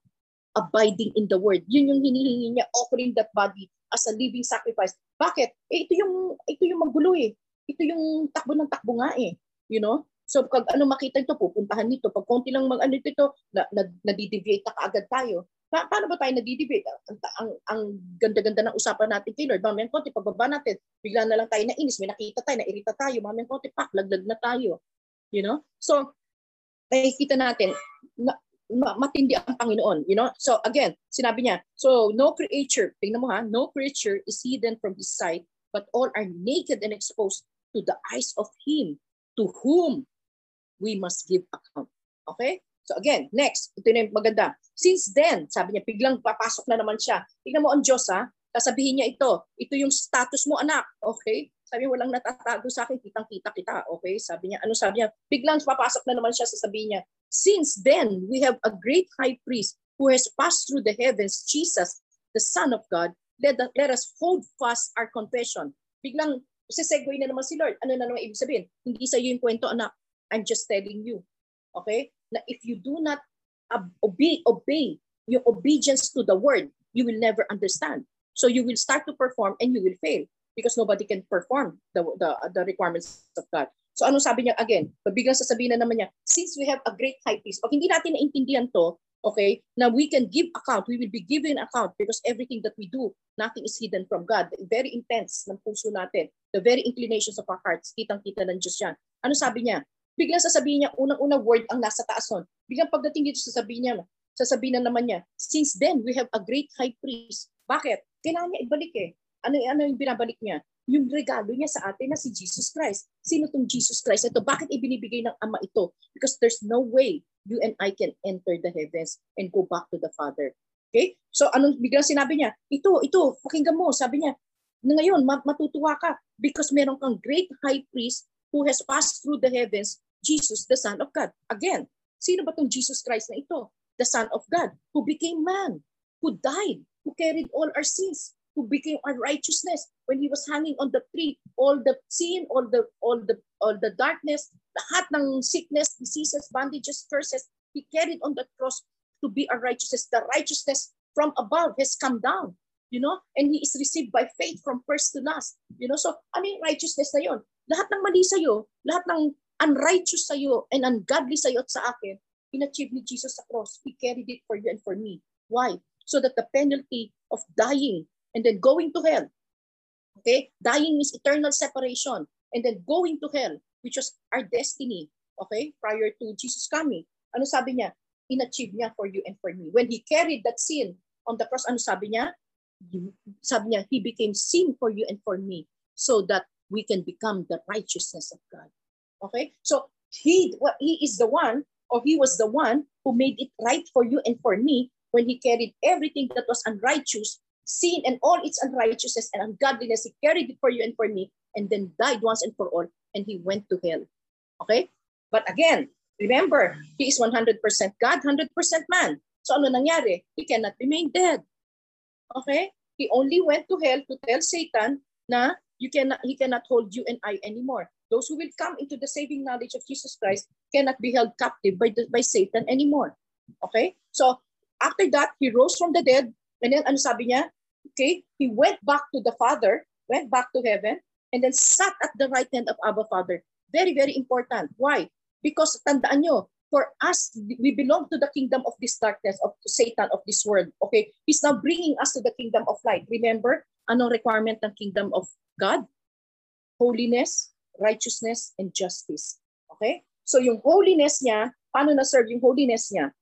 abiding in the word. Yun yung hinihingi niya, offering that body as a living sacrifice. Bakit? Eh, ito yung ito yung magulo eh. Ito yung takbo ng takbo nga eh. You know? So pag ano makita ito, pupuntahan nito. Pag konti lang mag ano ito, na, na, nadideviate na kaagad tayo. Pa, paano ba tayo nadideviate? Ang, ang, ang ganda-ganda ng usapan natin kay Lord. Mamayang konti, pagbaba natin, bigla na lang tayo nainis, may nakita tayo, nairita tayo, mamayang konti, pak, laglag na tayo. You know? So, nakikita natin, na, matindi ang Panginoon, you know? So again, sinabi niya, so no creature, tingnan mo ha, no creature is hidden from his sight, but all are naked and exposed to the eyes of him to whom we must give account. Okay? So again, next, ito na yung maganda. Since then, sabi niya, biglang papasok na naman siya. Tingnan mo ang Diyos ha, sasabihin niya ito, ito yung status mo anak, okay? Sabi walang natatago sa akin, kitang-kita kita, okay? Sabi niya, ano sabi niya? Biglang papasok na naman siya, sasabihin niya, Since then, we have a great high priest who has passed through the heavens, Jesus, the Son of God. Let, let us hold fast our confession. Biglang, sesegue na naman si Lord. Ano na naman ibig sabihin? Hindi sa iyo yung kwento, anak. I'm just telling you. Okay? Na if you do not obey, obey your obedience to the word, you will never understand. So you will start to perform and you will fail because nobody can perform the, the, the requirements of God. So ano sabi niya again? Biglang sasabihin na naman niya, since we have a great high priest, pag hindi natin naintindihan to, okay, na we can give account, we will be given account because everything that we do, nothing is hidden from God. Very intense ng puso natin. The very inclinations of our hearts, kitang-kita ng Diyos yan. Ano sabi niya? Biglang sasabihin niya, unang-unang word ang nasa taas nun. Biglang pagdating dito sasabihin niya, sasabihin na naman niya, since then we have a great high priest. Bakit? Kailangan niya ibalik eh. Ano, ano yung binabalik niya? yung regalo niya sa atin na si Jesus Christ. Sino tong Jesus Christ ito? Bakit ibinibigay ng Ama ito? Because there's no way you and I can enter the heavens and go back to the Father. Okay? So anong biglang sinabi niya? Ito, ito, pakinggan mo. Sabi niya, na ngayon matutuwa ka because meron kang great high priest who has passed through the heavens, Jesus, the Son of God. Again, sino ba tong Jesus Christ na ito? The Son of God, who became man, who died, who carried all our sins, who became our righteousness. When he was hanging on the tree all the sin all the all the all the darkness lahat ng sickness diseases bondages curses he carried on the cross to be our righteousness. The righteousness from above has come down you know? And he is received by faith from first to last you know? So ano yung righteousness na yon lahat ng mali sa iyo lahat ng unrighteous sa iyo and ungodly sa iyo at sa akin inachieve ni Jesus sa cross he carried it for you and for me why so that the penalty of dying and then going to hell. Okay? Dying means eternal separation. And then going to hell, which was our destiny, okay, prior to Jesus coming. Ano sabi niya? In-achieve niya for you and for me. When he carried that sin on the cross, ano sabi niya? Sabi niya, he became sin for you and for me so that we can become the righteousness of God. Okay? So he, what he is the one, or he was the one who made it right for you and for me when he carried everything that was unrighteous sin and all its unrighteousness and ungodliness. He carried it for you and for me and then died once and for all and he went to hell. Okay? But again, remember, he is 100% God, 100% man. So ano nangyari? He cannot remain dead. Okay? He only went to hell to tell Satan na you cannot, he cannot hold you and I anymore. Those who will come into the saving knowledge of Jesus Christ cannot be held captive by, the, by Satan anymore. Okay? So after that, he rose from the dead And then ano sabi niya? Okay, he went back to the Father, went back to heaven, and then sat at the right hand of Abba Father. Very, very important. Why? Because tandaan nyo, for us, we belong to the kingdom of this darkness, of Satan, of this world. Okay? He's now bringing us to the kingdom of light. Remember, anong requirement ng kingdom of God? Holiness, righteousness, and justice. Okay? So yung holiness niya, paano na-serve yung holiness niya?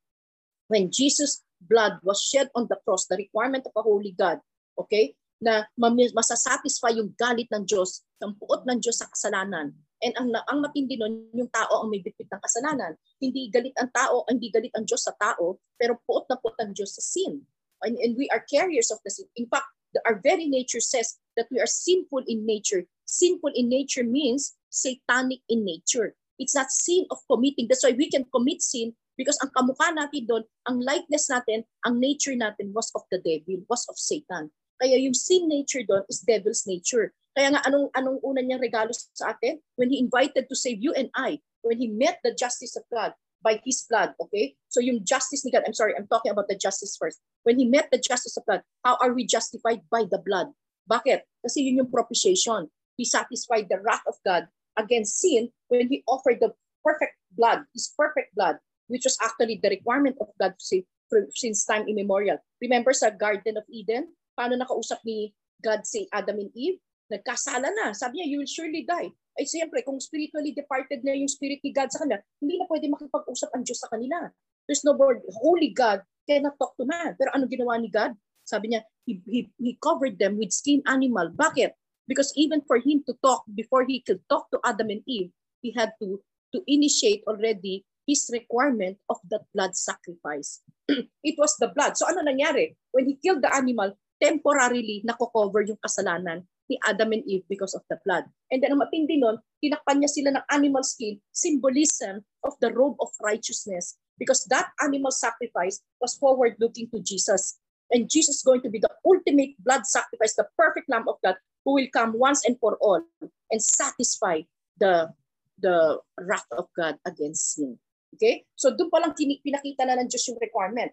When Jesus blood was shed on the cross, the requirement of a holy God, okay, na masasatisfy yung galit ng Diyos, ang puot ng Diyos sa kasalanan. And ang, ang matindi nun, yung tao ang may bitbit ng kasalanan. Hindi galit ang tao, hindi galit ang Diyos sa tao, pero puot na puot ang Diyos sa sin. And, and we are carriers of the sin. In fact, our very nature says that we are sinful in nature. Sinful in nature means satanic in nature. It's not sin of committing. That's why we can commit sin because ang kamukha natin doon, ang likeness natin, ang nature natin was of the devil, was of Satan. Kaya yung sin nature doon is devil's nature. Kaya nga anong anong una niyang regalo sa atin? When he invited to save you and I, when he met the justice of God by his blood, okay? So yung justice ni God, I'm sorry, I'm talking about the justice first. When he met the justice of God, how are we justified by the blood? Bakit? Kasi yun yung propitiation. He satisfied the wrath of God against sin when he offered the perfect blood, his perfect blood, which was actually the requirement of God since time immemorial. Remember sa Garden of Eden, paano nakausap ni God si Adam and Eve? nagkasala na. Sabi niya, you will surely die. Ay siyempre, kung spiritually departed na yung spirit ni God sa kanila, hindi na pwede makipag-usap ang Diyos sa kanila. There's no word, holy God cannot talk to man. Pero ano ginawa ni God? Sabi niya, he, he, he covered them with skin animal. Bakit? Because even for him to talk, before he could talk to Adam and Eve, he had to to initiate already his requirement of the blood sacrifice. It was the blood. So ano nangyari? When he killed the animal, temporarily nako-cover yung kasalanan ni Adam and Eve because of the blood. And then ang matindi nun, tinakpan niya sila ng animal skin, symbolism of the robe of righteousness because that animal sacrifice was forward looking to Jesus. And Jesus is going to be the ultimate blood sacrifice, the perfect Lamb of God who will come once and for all and satisfy the the wrath of God against sin. Okay? So doon pa lang pinakita na ng Diyos yung requirement.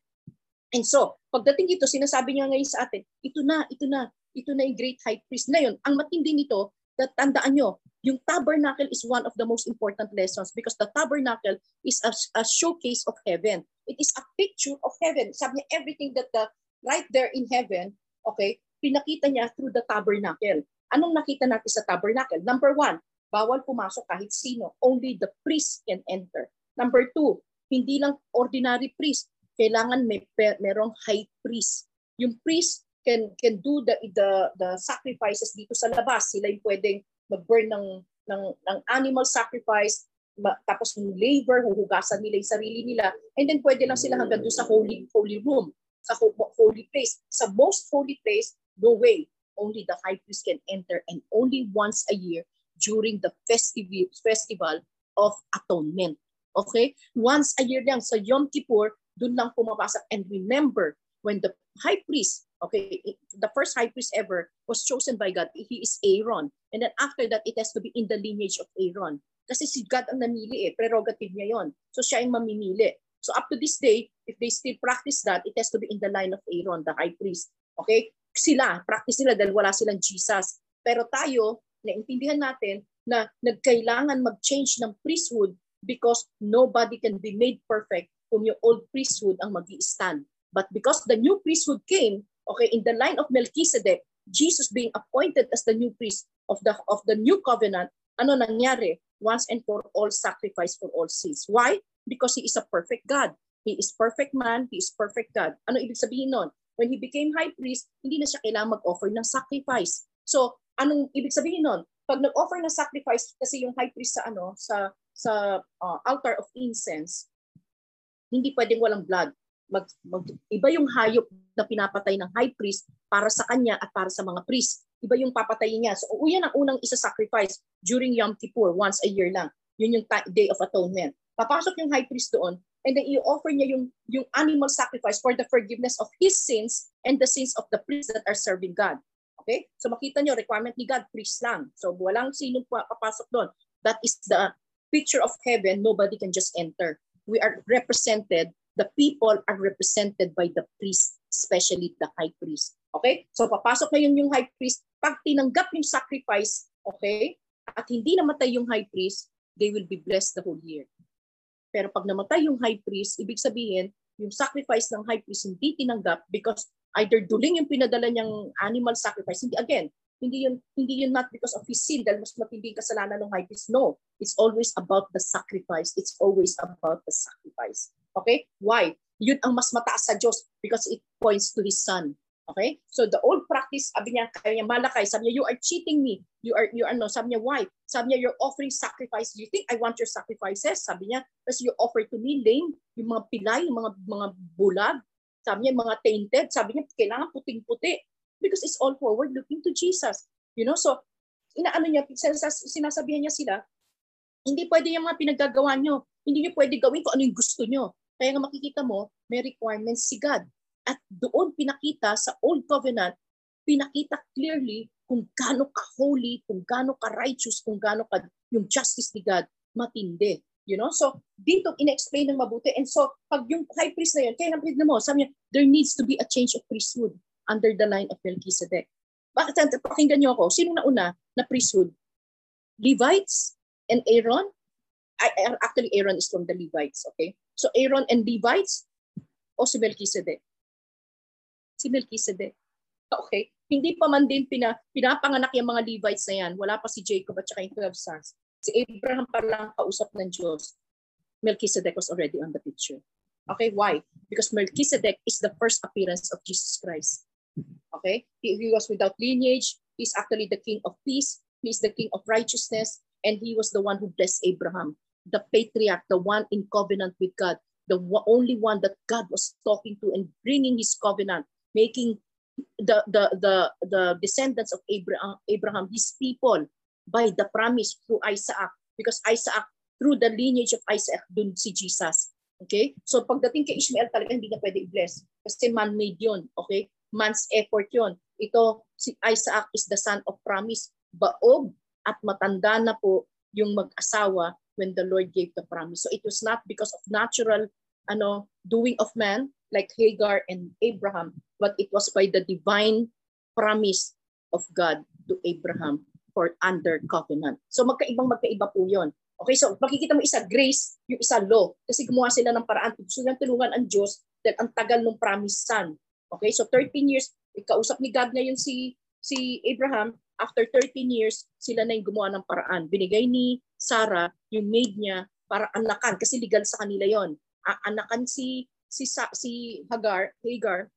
And so, pagdating dito, sinasabi niya ngayon sa atin, ito na, ito na, ito na yung great high priest. Ngayon, ang matindi nito, tandaan nyo, yung tabernacle is one of the most important lessons because the tabernacle is a, a showcase of heaven. It is a picture of heaven. Sabi niya, everything that the right there in heaven, okay, pinakita niya through the tabernacle. Anong nakita natin sa tabernacle? Number one, bawal pumasok kahit sino. Only the priest can enter. Number two, hindi lang ordinary priest. Kailangan may merong high priest. Yung priest can can do the the the sacrifices dito sa labas. Sila yung pwedeng mag-burn ng ng ng animal sacrifice tapos yung labor, huhugasan nila yung sarili nila, and then pwede lang sila hanggang doon sa holy holy room, sa holy place. Sa most holy place, no way. Only the high priest can enter and only once a year during the festival festival of atonement. Okay? Once a year lang sa Yom Kippur, doon lang pumapasok. And remember, when the high priest Okay, the first high priest ever was chosen by God. He is Aaron. And then after that, it has to be in the lineage of Aaron. Kasi si God ang namili eh. Prerogative niya yon. So siya yung mamimili. So up to this day, if they still practice that, it has to be in the line of Aaron, the high priest. Okay? Sila, practice nila dahil wala silang Jesus. Pero tayo, naintindihan natin na nagkailangan mag-change ng priesthood because nobody can be made perfect kung yung old priesthood ang mag stand But because the new priesthood came, okay, in the line of Melchizedek, Jesus being appointed as the new priest of the of the new covenant, ano nangyari? Once and for all sacrifice for all sins. Why? Because he is a perfect God. He is perfect man, he is perfect God. Ano ibig sabihin nun? When he became high priest, hindi na siya kailangan mag-offer ng sacrifice. So, anong ibig sabihin nun? Pag nag-offer ng sacrifice kasi yung high priest sa ano sa sa uh, altar of incense, hindi pwedeng walang blood mag, mag, iba yung hayop na pinapatay ng high priest para sa kanya at para sa mga priest. Iba yung papatayin niya. So, yan ang unang isa-sacrifice during Yom Kippur, once a year lang. Yun yung Day of Atonement. Papasok yung high priest doon and then i-offer niya yung, yung animal sacrifice for the forgiveness of his sins and the sins of the priests that are serving God. Okay? So makita nyo, requirement ni God, priest lang. So walang sinong papasok doon. That is the picture of heaven. Nobody can just enter. We are represented the people are represented by the priest, especially the high priest. Okay? So papasok ngayon yung high priest. Pag tinanggap yung sacrifice, okay, at hindi namatay yung high priest, they will be blessed the whole year. Pero pag namatay yung high priest, ibig sabihin, yung sacrifice ng high priest hindi tinanggap because either duling yung pinadala niyang animal sacrifice, hindi again, hindi yun hindi yun not because of his sin dahil mas matinding kasalanan ng high priest. No, it's always about the sacrifice. It's always about the sacrifice. Okay? Why? Yun ang mas mataas sa Diyos because it points to His Son. Okay? So the old practice, sabi niya, kaya niya malakay, sabi niya, you are cheating me. You are, you are, no, sabi niya, why? Sabi niya, you're offering sacrifice. Do you think I want your sacrifices? Sabi niya, kasi you offer to me lame, yung mga pilay, yung mga, mga bulag. Sabi niya, mga tainted. Sabi niya, kailangan puting-puti. Because it's all forward looking to Jesus. You know, so, inaano niya, sinasabihan niya sila, hindi pwede yung mga pinaggagawa nyo. Hindi niyo pwede gawin kung ano yung gusto nyo. Kaya nga makikita mo, may requirements si God. At doon pinakita sa Old Covenant, pinakita clearly kung gaano ka-holy, kung gaano ka-righteous, kung gaano ka yung justice ni God matindi. You know? So, dito in-explain ng mabuti. And so, pag yung high priest na yun, kaya naman mo, sabi niya, there needs to be a change of priesthood under the line of Melchizedek. Bakit? Pakinggan niyo ako. Sino na una na priesthood? Levites and Aaron? I, actually, Aaron is from the Levites. Okay? So, Aaron and Levites o si Melchizedek? Si Melchizedek. Okay? Hindi pa man din pina, pinapanganak yung mga Levites na yan. Wala pa si Jacob at saka yung 12 sons. Si Abraham pa lang kausap ng Diyos. Melchizedek was already on the picture. Okay, why? Because Melchizedek is the first appearance of Jesus Christ. Okay? He, he was without lineage. He's actually the king of peace. He's the king of righteousness. And he was the one who blessed Abraham, the patriarch, the one in covenant with God, the only one that God was talking to and bringing his covenant, making the, the, the, the descendants of Abraham, Abraham, his people, by the promise through Isaac. Because Isaac, through the lineage of Isaac, dun si Jesus. Okay? So pagdating kay Ishmael talaga hindi na pwede i-bless. Kasi man-made yun. Okay? Man's effort yun. Ito, si Isaac is the son of promise. Baog at matanda na po yung mag-asawa when the Lord gave the promise. So it was not because of natural ano doing of man like Hagar and Abraham, but it was by the divine promise of God to Abraham for under covenant. So magkaibang magkaiba po yon. Okay, so makikita mo isa grace, yung isa law. Kasi gumawa sila ng paraan. Gusto nilang tulungan ang Diyos dahil ang tagal ng promise son. Okay, so 13 years, ikausap ni God ngayon si si Abraham. After 13 years, sila na yung gumawa ng paraan. Binigay ni Sarah yung maid niya para anakan kasi legal sa kanila yon. Aanakan si si si Hagar, Hagar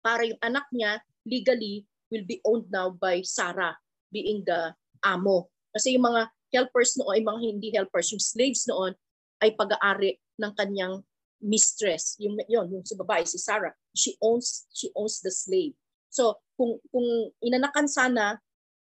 para yung anak niya legally will be owned now by Sarah being the amo. Kasi yung mga helpers noon, ay mga hindi helpers, yung slaves noon ay pag-aari ng kanyang mistress. Yung yon, yung si babae si Sarah, she owns she owns the slave. So kung kung inanakan sana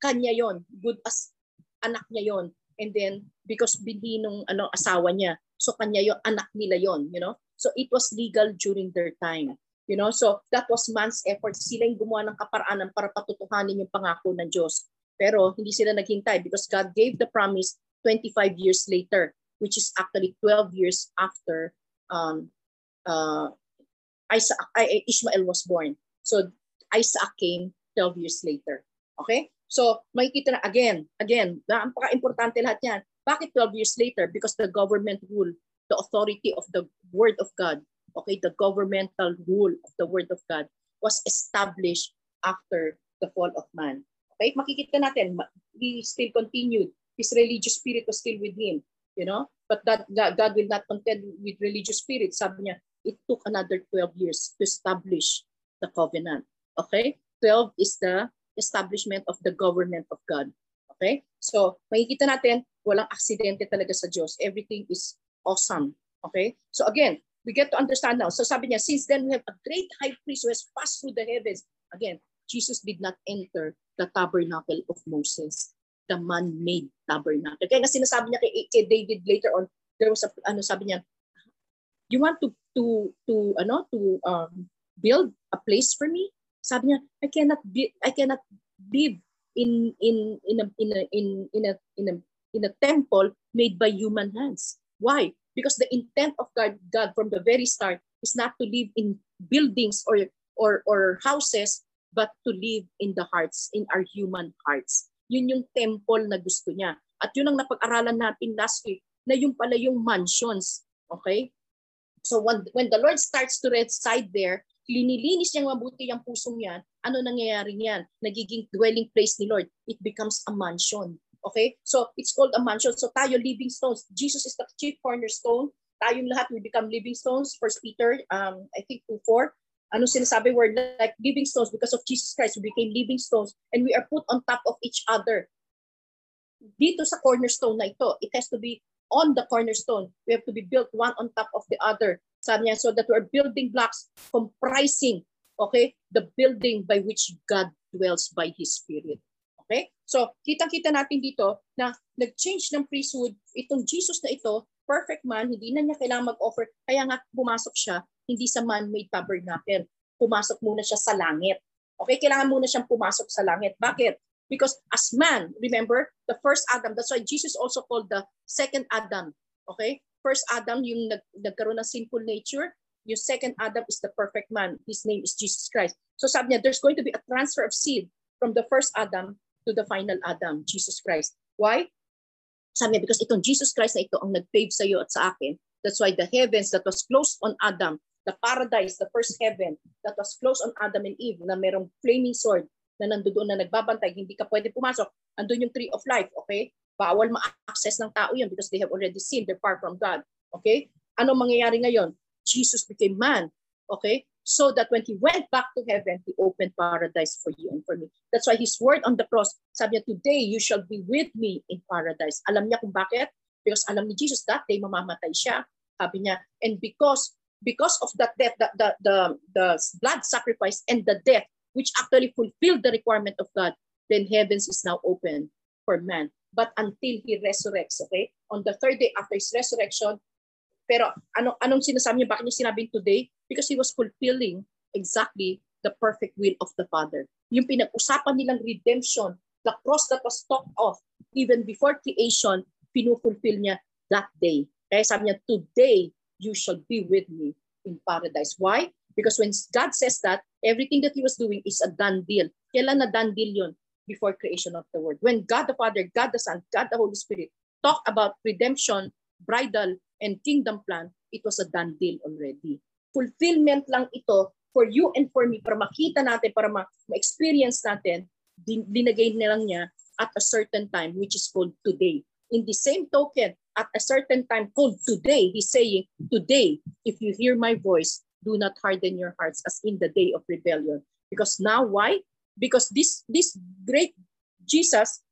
kanya yon, good as anak niya yon. And then because binhi nung ano asawa niya, so kanya yon anak nila yon, you know? So it was legal during their time. You know, so that was man's effort. Sila yung gumawa ng kaparaanan para patutuhanin yung pangako ng Diyos. Pero hindi sila naghintay because God gave the promise 25 years later, which is actually 12 years after um, uh, Isaac, Ishmael was born. So Isaac came 12 years later. Okay? So makikita na again, again, napaka-importante lahat yan. Bakit 12 years later? Because the government rule the authority of the Word of God, okay, the governmental rule of the Word of God was established after the fall of man. Okay, makikita natin, he still continued. His religious spirit was still with him, you know? But that God, God will not contend with religious spirit. Sabi niya, it took another 12 years to establish the covenant. Okay? 12 is the establishment of the government of God. Okay? So, makikita natin, walang aksidente talaga sa Diyos. Everything is awesome. Okay? So again, we get to understand now. So sabi niya, since then we have a great high priest who has passed through the heavens. Again, Jesus did not enter the tabernacle of Moses, the man-made tabernacle. Kaya nga sinasabi niya kay, kay David later on, there was a, ano sabi niya, you want to to to ano to um build a place for me? Sabi niya, I cannot be I cannot live in in in a in a in, in a in a in a temple made by human hands. Why? Because the intent of God, God from the very start is not to live in buildings or, or, or houses, but to live in the hearts, in our human hearts. Yun yung temple na gusto niya. At yun ang napag-aralan natin last week, na yung pala yung mansions. Okay? So when, when the Lord starts to reside there, linilinis niyang mabuti ang pusong yan, ano nangyayari niyan? Nagiging dwelling place ni Lord. It becomes a mansion. Okay? So it's called a mansion. So tayo living stones. Jesus is the chief cornerstone. Tayong lahat we become living stones. First Peter, um, I think 2.4. Ano sinasabi? We're like living stones because of Jesus Christ. We became living stones and we are put on top of each other. dito sa cornerstone na ito. It has to be on the cornerstone. We have to be built one on top of the other. Sabi niya, so that we're building blocks comprising, okay, the building by which God dwells by His Spirit. Okay? So, kitang-kita natin dito na nag-change ng priesthood, itong Jesus na ito, perfect man, hindi na niya kailangan mag-offer. Kaya nga pumasok siya, hindi sa man-made tabernacle. Pumasok muna siya sa langit. Okay? Kailangan muna siyang pumasok sa langit. Bakit? Because as man, remember, the first Adam, that's why Jesus also called the second Adam. Okay? First Adam, yung nag, nagkaroon ng sinful nature. Yung second Adam is the perfect man. His name is Jesus Christ. So sabi niya, there's going to be a transfer of seed from the first Adam to the final Adam, Jesus Christ. Why? Sabi niya, because itong Jesus Christ na ito ang nag-pave sa iyo at sa akin. That's why the heavens that was closed on Adam, the paradise, the first heaven that was closed on Adam and Eve, na merong flaming sword na nandoon na nagbabantay, hindi ka pwede pumasok. Andun yung tree of life, okay? Bawal ma-access ng tao yun because they have already sinned, they're far from God. Okay? Ano mangyayari ngayon? Jesus became man. Okay? so that when he went back to heaven, he opened paradise for you and for me. That's why his word on the cross, sabi niya, today you shall be with me in paradise. Alam niya kung bakit? Because alam ni Jesus that day mamamatay siya. Sabi niya, and because because of that death, the, the, the, the blood sacrifice and the death, which actually fulfilled the requirement of God, then heavens is now open for man. But until he resurrects, okay? On the third day after his resurrection, pero ano anong sinasabi niya? Bakit niya sinabing today? Because he was fulfilling exactly the perfect will of the Father. Yung pinag-usapan nilang redemption, the cross that was talked of even before creation, pinufulfill niya that day. Kaya sabi niya, today you shall be with me in paradise. Why? Because when God says that, everything that he was doing is a done deal. Kailan na done deal yun? Before creation of the world. When God the Father, God the Son, God the Holy Spirit talk about redemption, bridal, and kingdom plan, it was a done deal already. Fulfillment lang ito for you and for me para makita natin, para ma-experience natin, dinagay na lang niya at a certain time which is called today. In the same token, at a certain time called today, he's saying, today, if you hear my voice, do not harden your hearts as in the day of rebellion. Because now, why? Because this, this great Jesus,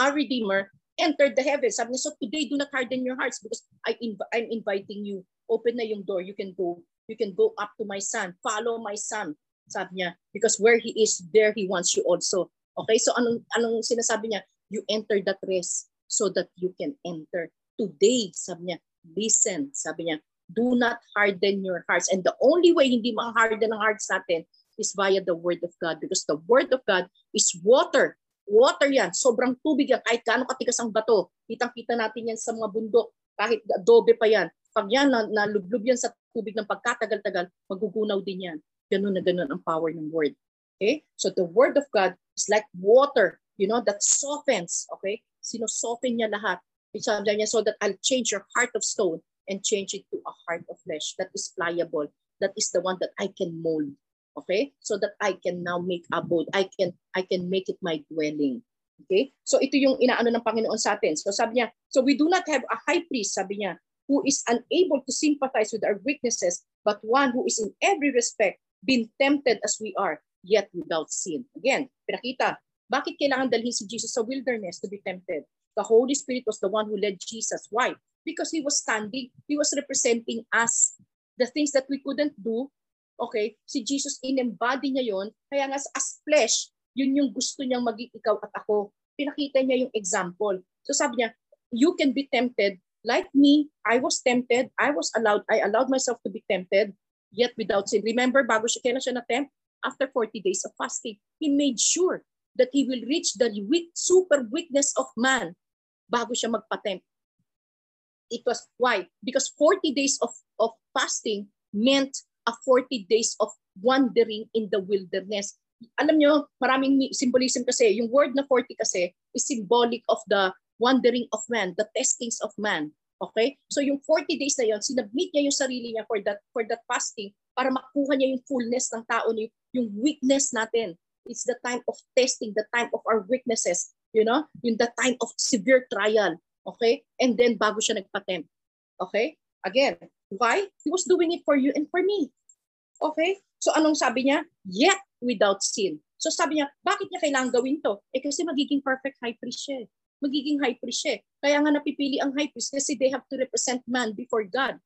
our Redeemer, entered the heavens. Sabi niya, so today do not harden your hearts because I inv- I'm inviting you. Open na yung door. You can go. You can go up to my son. Follow my son. Sabi niya, because where he is, there he wants you also. Okay, so anong, anong sinasabi niya? You enter that rest so that you can enter. Today, sabi niya, listen, sabi niya, do not harden your hearts. And the only way hindi ma-harden ang hearts natin is via the word of God because the word of God is water Water yan. Sobrang tubig yan. Kahit gaano katigas ang bato. Kitang-kita natin yan sa mga bundok. Kahit adobe pa yan. Pag yan, na, nalublob yan sa tubig ng pagkatagal-tagal, magugunaw din yan. Ganun na ganun ang power ng word. Okay? So the word of God is like water, you know, that softens. Okay? Sino-soften niya lahat. Sabi niya, so that I'll change your heart of stone and change it to a heart of flesh that is pliable. That is the one that I can mold. Okay? So that I can now make abode. I can I can make it my dwelling. Okay? So ito yung inaano ng Panginoon sa atin. So sabi niya, so we do not have a high priest, sabi niya, who is unable to sympathize with our weaknesses, but one who is in every respect been tempted as we are, yet without sin. Again, pinakita, bakit kailangan dalhin si Jesus sa wilderness to be tempted? The Holy Spirit was the one who led Jesus. Why? Because he was standing, he was representing us. The things that we couldn't do, Okay? Si Jesus, in-embody niya yon Kaya nga as flesh, yun yung gusto niyang maging ikaw at ako. Pinakita niya yung example. So sabi niya, you can be tempted like me. I was tempted. I was allowed, I allowed myself to be tempted, yet without sin. Remember, bago siya, kailan siya na-tempt? After 40 days of fasting, he made sure that he will reach the weak, super weakness of man bago siya magpatempt. It was why? Because 40 days of, of fasting meant a 40 days of wandering in the wilderness. Alam nyo, maraming symbolism kasi. Yung word na 40 kasi is symbolic of the wandering of man, the testings of man. Okay? So yung 40 days na yon, sinabmit niya yung sarili niya for that for that fasting para makuha niya yung fullness ng tao niya, yung weakness natin. It's the time of testing, the time of our weaknesses, you know? Yung the time of severe trial. Okay? And then bago siya nagpatempt. Okay? Again, why? He was doing it for you and for me. Okay? So anong sabi niya? Yet without sin. So sabi niya, bakit niya kailangan gawin to? Eh kasi magiging perfect high priest siya. Eh. magiging high priest siya. Kaya nga napipili ang high priest kasi they have to represent man before God.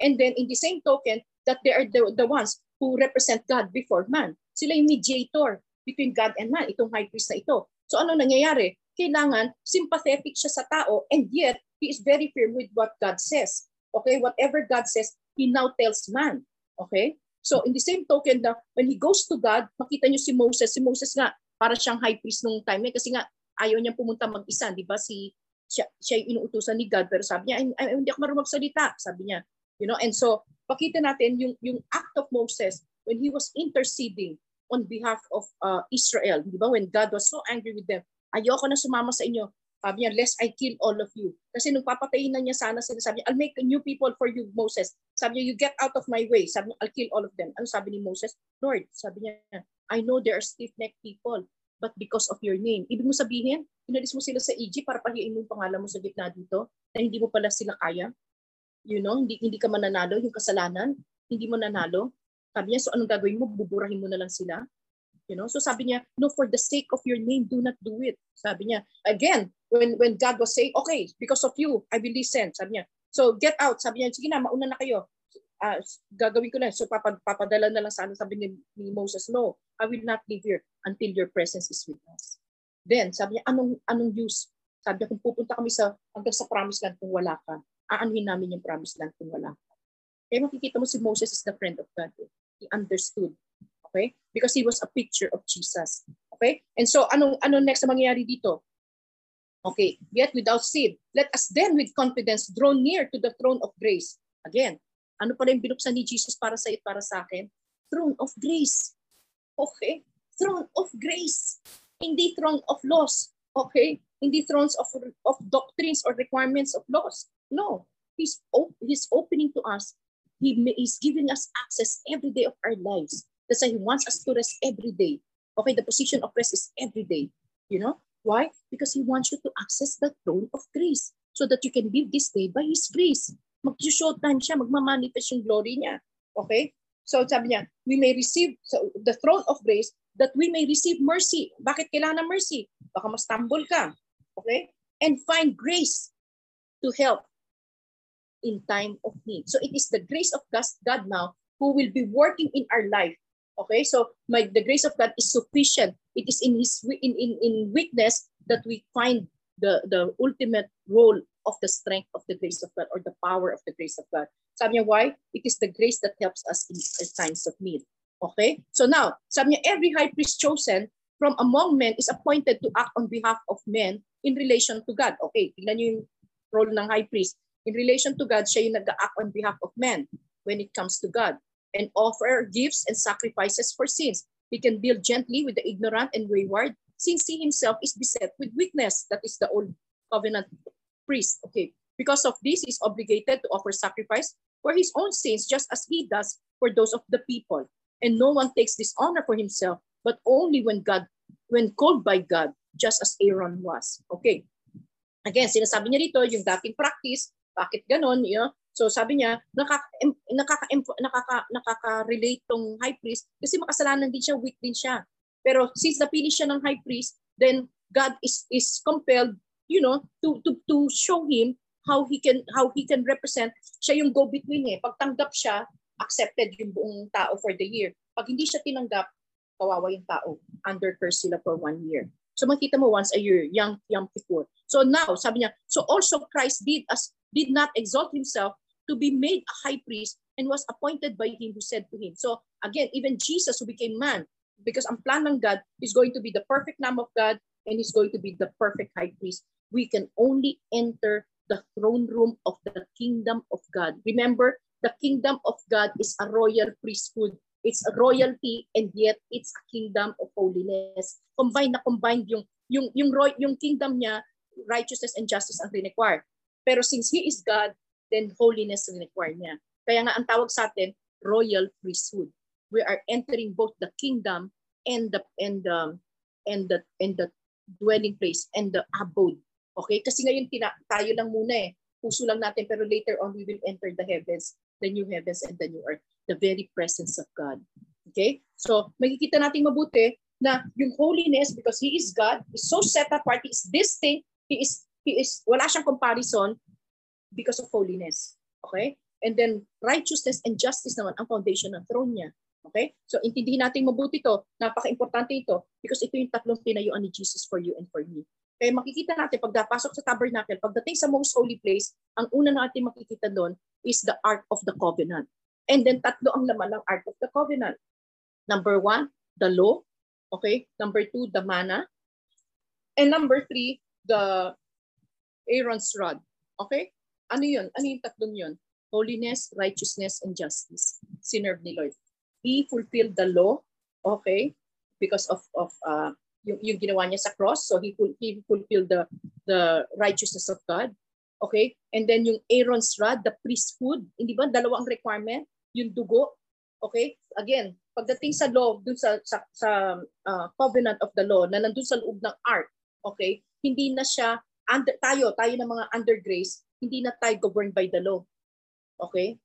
And then in the same token, that they are the, the ones who represent God before man. Sila yung mediator between God and man, itong high priest na ito. So ano nangyayari? Kailangan sympathetic siya sa tao and yet he is very firm with what God says. Okay, whatever God says, he now tells man. Okay? So in the same token na when he goes to God, makita niyo si Moses, si Moses nga para siyang high priest nung time niya kasi nga ayaw niya pumunta mag-isa, di ba? Si siya, siya yung inuutusan ni God pero sabi niya, ay, ay, hindi ako marunong magsalita, sabi niya. You know, and so pakita natin yung yung act of Moses when he was interceding on behalf of uh, Israel, di ba? When God was so angry with them, ayoko na sumama sa inyo. Sabi niya, lest I kill all of you. Kasi nung papatayin na niya sana sila, sabi niya, I'll make new people for you, Moses. Sabi niya, you get out of my way. Sabi niya, I'll kill all of them. Ano sabi ni Moses? Lord, sabi niya, I know there are stiff-necked people, but because of your name. Ibig mo sabihin, inalis mo sila sa Egypt para pahiyain mo yung pangalan mo sa gitna dito, na hindi mo pala sila kaya. You know, hindi, hindi ka mananalo, yung kasalanan, hindi mo nanalo. Sabi niya, so anong gagawin mo? Buburahin mo na lang sila? You know, so sabi niya, no, for the sake of your name, do not do it. Sabi niya, again, when when God was saying, okay, because of you, I will listen. Sabi niya, so get out. Sabi niya, sige na, mauna na kayo. Uh, gagawin ko na. So papad, papadala na lang sana. Sabi ni, ni Moses, no, I will not leave here until your presence is with us. Then, sabi niya, anong, anong use? Sabi niya, kung pupunta kami sa, hanggang sa promised land kung wala ka, aanhin namin yung promised land kung wala ka. Kaya makikita mo si Moses is the friend of God. He understood Okay? Because he was a picture of Jesus. Okay? And so, anong, anong next na mangyayari dito? Okay, yet without sin. Let us then with confidence draw near to the throne of grace. Again, ano pala yung binuksan ni Jesus para sa para sa akin? Throne of grace. Okay? Throne of grace. Hindi throne of laws. Okay? Hindi thrones of, of doctrines or requirements of laws. No. He's, he's opening to us. He is giving us access every day of our lives That's why He wants us to rest every day. Okay, the position of rest is every day. You know? Why? Because He wants you to access the throne of grace so that you can live this day by His grace. Mag-show time siya, magmamanifest yung glory niya. Okay? So sabi niya, we may receive so the throne of grace that we may receive mercy. Bakit kailangan ng mercy? Baka ma-stumble ka. Okay? And find grace to help in time of need. So it is the grace of God now who will be working in our life Okay, so my the grace of God is sufficient. It is in His in in, in weakness that we find the the ultimate role of the strength of the grace of God or the power of the grace of God. Sabi niya, why? It is the grace that helps us in times of need. Okay? So now, sabi niya, every high priest chosen from among men is appointed to act on behalf of men in relation to God. Okay, tingnan niyo yung role ng high priest. In relation to God, siya yung nag-act on behalf of men when it comes to God and offer gifts and sacrifices for sins. He can deal gently with the ignorant and wayward, since he himself is beset with weakness. That is the old covenant priest. Okay. Because of this, he is obligated to offer sacrifice for his own sins, just as he does for those of the people. And no one takes this honor for himself, but only when God, when called by God, just as Aaron was. Okay. Again, sinasabi niya dito, yung dating practice, bakit ganon, you know, So sabi niya, nakaka, nakaka, nakaka, nakaka-relate tong high priest kasi makasalanan din siya, weak din siya. Pero since napili siya ng high priest, then God is is compelled, you know, to to to show him how he can how he can represent siya yung go between eh. Pag tanggap siya, accepted yung buong tao for the year. Pag hindi siya tinanggap, kawawa yung tao. Under curse sila for one year. So makita mo once a year, young young Kippur. So now, sabi niya, so also Christ did as did not exalt himself to be made a high priest and was appointed by him who said to him. So again, even Jesus who became man, because ang plan ng God is going to be the perfect Lamb of God and is going to be the perfect high priest. We can only enter the throne room of the kingdom of God. Remember, the kingdom of God is a royal priesthood. It's a royalty and yet it's a kingdom of holiness. Combine na combined yung yung yung yung kingdom niya, righteousness and justice ang require. Pero since he is God, then holiness ang require niya. Kaya nga ang tawag sa atin, royal priesthood. We are entering both the kingdom and the and the and the and the dwelling place and the abode. Okay? Kasi ngayon tina, tayo lang muna eh. Puso lang natin pero later on we will enter the heavens, the new heavens and the new earth, the very presence of God. Okay? So, makikita natin mabuti na yung holiness because he is God is so set apart, he is distinct He is, he is, wala siyang comparison because of holiness. Okay? And then righteousness and justice naman ang foundation ng throne niya. Okay? So intindihin natin mabuti ito. Napaka-importante ito because ito yung tatlong tinayuan ni Jesus for you and for me. Kaya makikita natin pag napasok sa tabernacle, pagdating sa most holy place, ang una natin makikita doon is the Ark of the Covenant. And then tatlo ang laman ng Ark of the Covenant. Number one, the law. Okay? Number two, the manna. And number three, the Aaron's rod. Okay? Ano yun? Ano yung tatlong yun? Holiness, righteousness, and justice. Sinerve ni Lord. He fulfilled the law. Okay? Because of, of uh, yung, yung ginawa niya sa cross. So he, he fulfilled the, the righteousness of God. Okay? And then yung Aaron's rod, the priesthood, hindi ba dalawang requirement? Yung dugo. Okay? Again, pagdating sa law, dun sa, sa, sa uh, covenant of the law, na nandun sa loob ng ark, okay? Hindi na siya, under, tayo, tayo ng mga under grace, hindi na tayo governed by the law. Okay?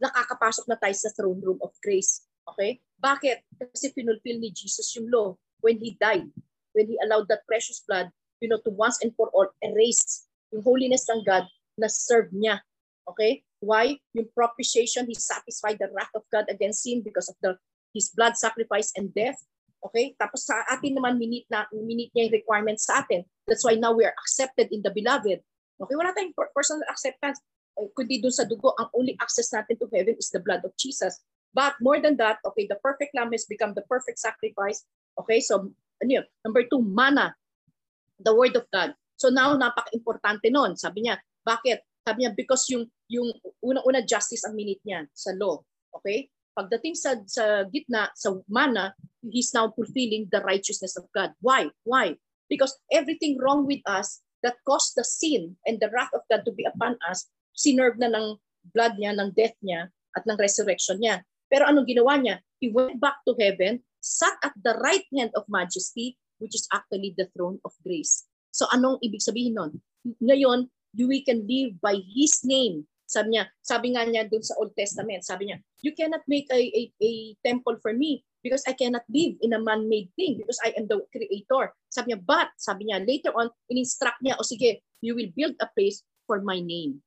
Nakakapasok na tayo sa throne room of grace. Okay? Bakit? Kasi pinulfill ni Jesus yung law when He died, when He allowed that precious blood, you know, to once and for all erase yung holiness ng God na serve niya. Okay? Why? Yung propitiation, He satisfied the wrath of God against sin because of the His blood sacrifice and death. Okay? Tapos sa atin naman, minute, na, minute niya yung requirements sa atin. That's why now we are accepted in the beloved. Okay? Wala tayong personal acceptance. Kundi dun sa dugo, ang only access natin to heaven is the blood of Jesus. But more than that, okay, the perfect lamb has become the perfect sacrifice Okay, so ano yun? Number two, mana. The word of God. So now, napaka-importante nun. Sabi niya, bakit? Sabi niya, because yung, yung unang-una justice ang minute niya sa law. Okay? Pagdating sa, sa gitna, sa mana, he's now fulfilling the righteousness of God. Why? Why? Because everything wrong with us that caused the sin and the wrath of God to be upon us, sinerve na ng blood niya, ng death niya, at ng resurrection niya. Pero anong ginawa niya? He went back to heaven sat at the right hand of majesty, which is actually the throne of grace. So anong ibig sabihin nun? Ngayon, we can live by His name. Sabi niya, sabi nga niya dun sa Old Testament, sabi niya, you cannot make a, a, a temple for me because I cannot live in a man-made thing because I am the creator. Sabi niya, but, sabi niya, later on, in-instruct niya, o sige, you will build a place for my name.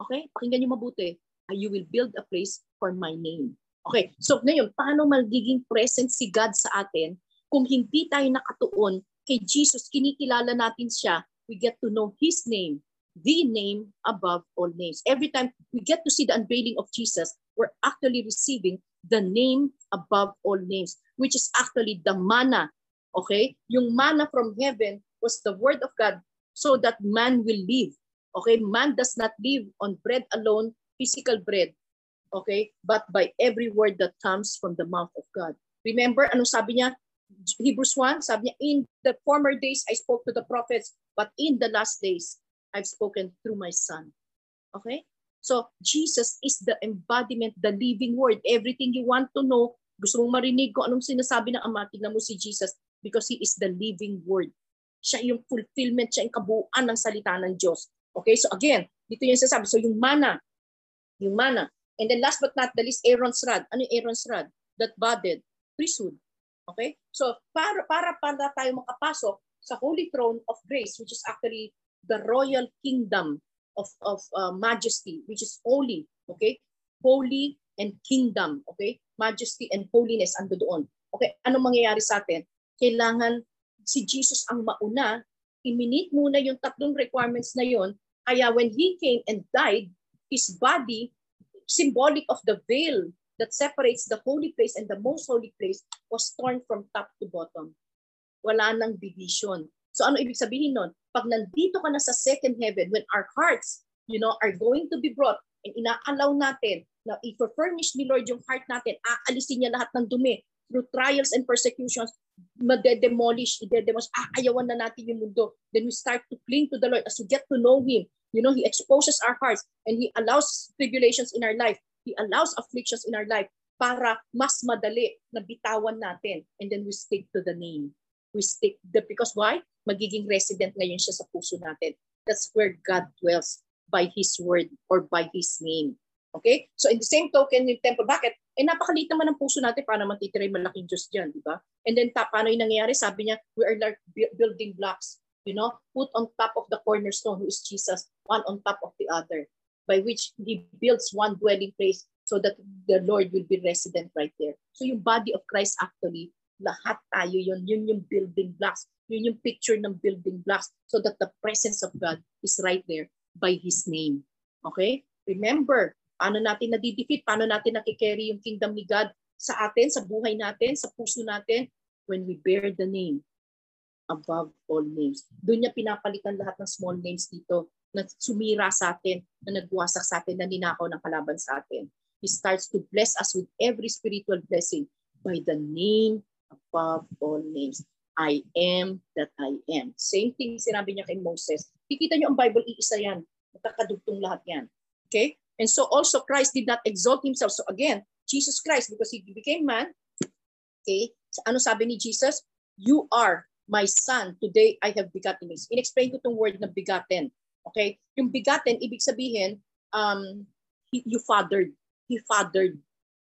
Okay? Pakinggan niyo mabuti. You will build a place for my name. Okay, so ngayon, paano magiging present si God sa atin kung hindi tayo nakatuon kay Jesus, kinikilala natin siya, we get to know His name, the name above all names. Every time we get to see the unveiling of Jesus, we're actually receiving the name above all names, which is actually the manna. Okay? Yung manna from heaven was the word of God so that man will live. Okay? Man does not live on bread alone, physical bread, Okay? But by every word that comes from the mouth of God. Remember, ano sabi niya? Hebrews 1, sabi niya, in the former days I spoke to the prophets, but in the last days I've spoken through my son. Okay? So, Jesus is the embodiment, the living word. Everything you want to know, gusto mong marinig kung anong sinasabi ng Ama, tignan mo si Jesus because He is the living word. Siya yung fulfillment, siya yung kabuuan ng salita ng Diyos. Okay? So again, dito yung sasabi. So yung mana, yung mana, And then last but not the least, Aaron's rod. Ano yung Aaron's rod? That budded priesthood. Okay? So para, para, para tayo makapasok sa holy throne of grace, which is actually the royal kingdom of, of uh, majesty, which is holy. Okay? Holy and kingdom. Okay? Majesty and holiness ando doon. Okay? Anong mangyayari sa atin? Kailangan si Jesus ang mauna, iminit muna yung tatlong requirements na yon. Kaya when He came and died, His body symbolic of the veil that separates the holy place and the most holy place was torn from top to bottom. Wala nang division. So ano ibig sabihin nun? Pag nandito ka na sa second heaven, when our hearts, you know, are going to be brought and inaalaw natin na i-furnish ni Lord yung heart natin, aalisin niya lahat ng dumi through trials and persecutions, made-demolish, i-demolish, aayawan na natin yung mundo. Then we start to cling to the Lord as we get to know Him You know, He exposes our hearts and He allows tribulations in our life. He allows afflictions in our life para mas madali na bitawan natin. And then we stick to the name. We stick, the, because why? Magiging resident ngayon siya sa puso natin. That's where God dwells by His word or by His name. Okay? So in the same token, yung temple, bakit? Eh napakaliit naman ang puso natin para matitira yung malaking Diyos dyan, di ba? And then ta, paano yung nangyayari? Sabi niya, we are like building blocks you know, put on top of the cornerstone who is Jesus, one on top of the other, by which he builds one dwelling place so that the Lord will be resident right there. So yung body of Christ actually, lahat tayo yun. Yun yung building blocks. Yun yung picture ng building blocks so that the presence of God is right there by His name. Okay? Remember, paano natin nadidefeat, paano natin nakikerry yung kingdom ni God sa atin, sa buhay natin, sa puso natin, when we bear the name above all names. Doon niya pinapalitan lahat ng small names dito na sumira sa atin, na nagwasak sa atin, na ninakaw ng kalaban sa atin. He starts to bless us with every spiritual blessing by the name above all names. I am that I am. Same thing sinabi niya kay Moses. Kikita niyo ang Bible, iisa yan. Magkakadugtong lahat yan. Okay? And so also Christ did not exalt himself. So again, Jesus Christ, because he became man, okay, ano sabi ni Jesus? You are my son, today I have begotten you. In-explain ko itong word na begotten. Okay? Yung begotten, ibig sabihin, um, he, you fathered. He fathered.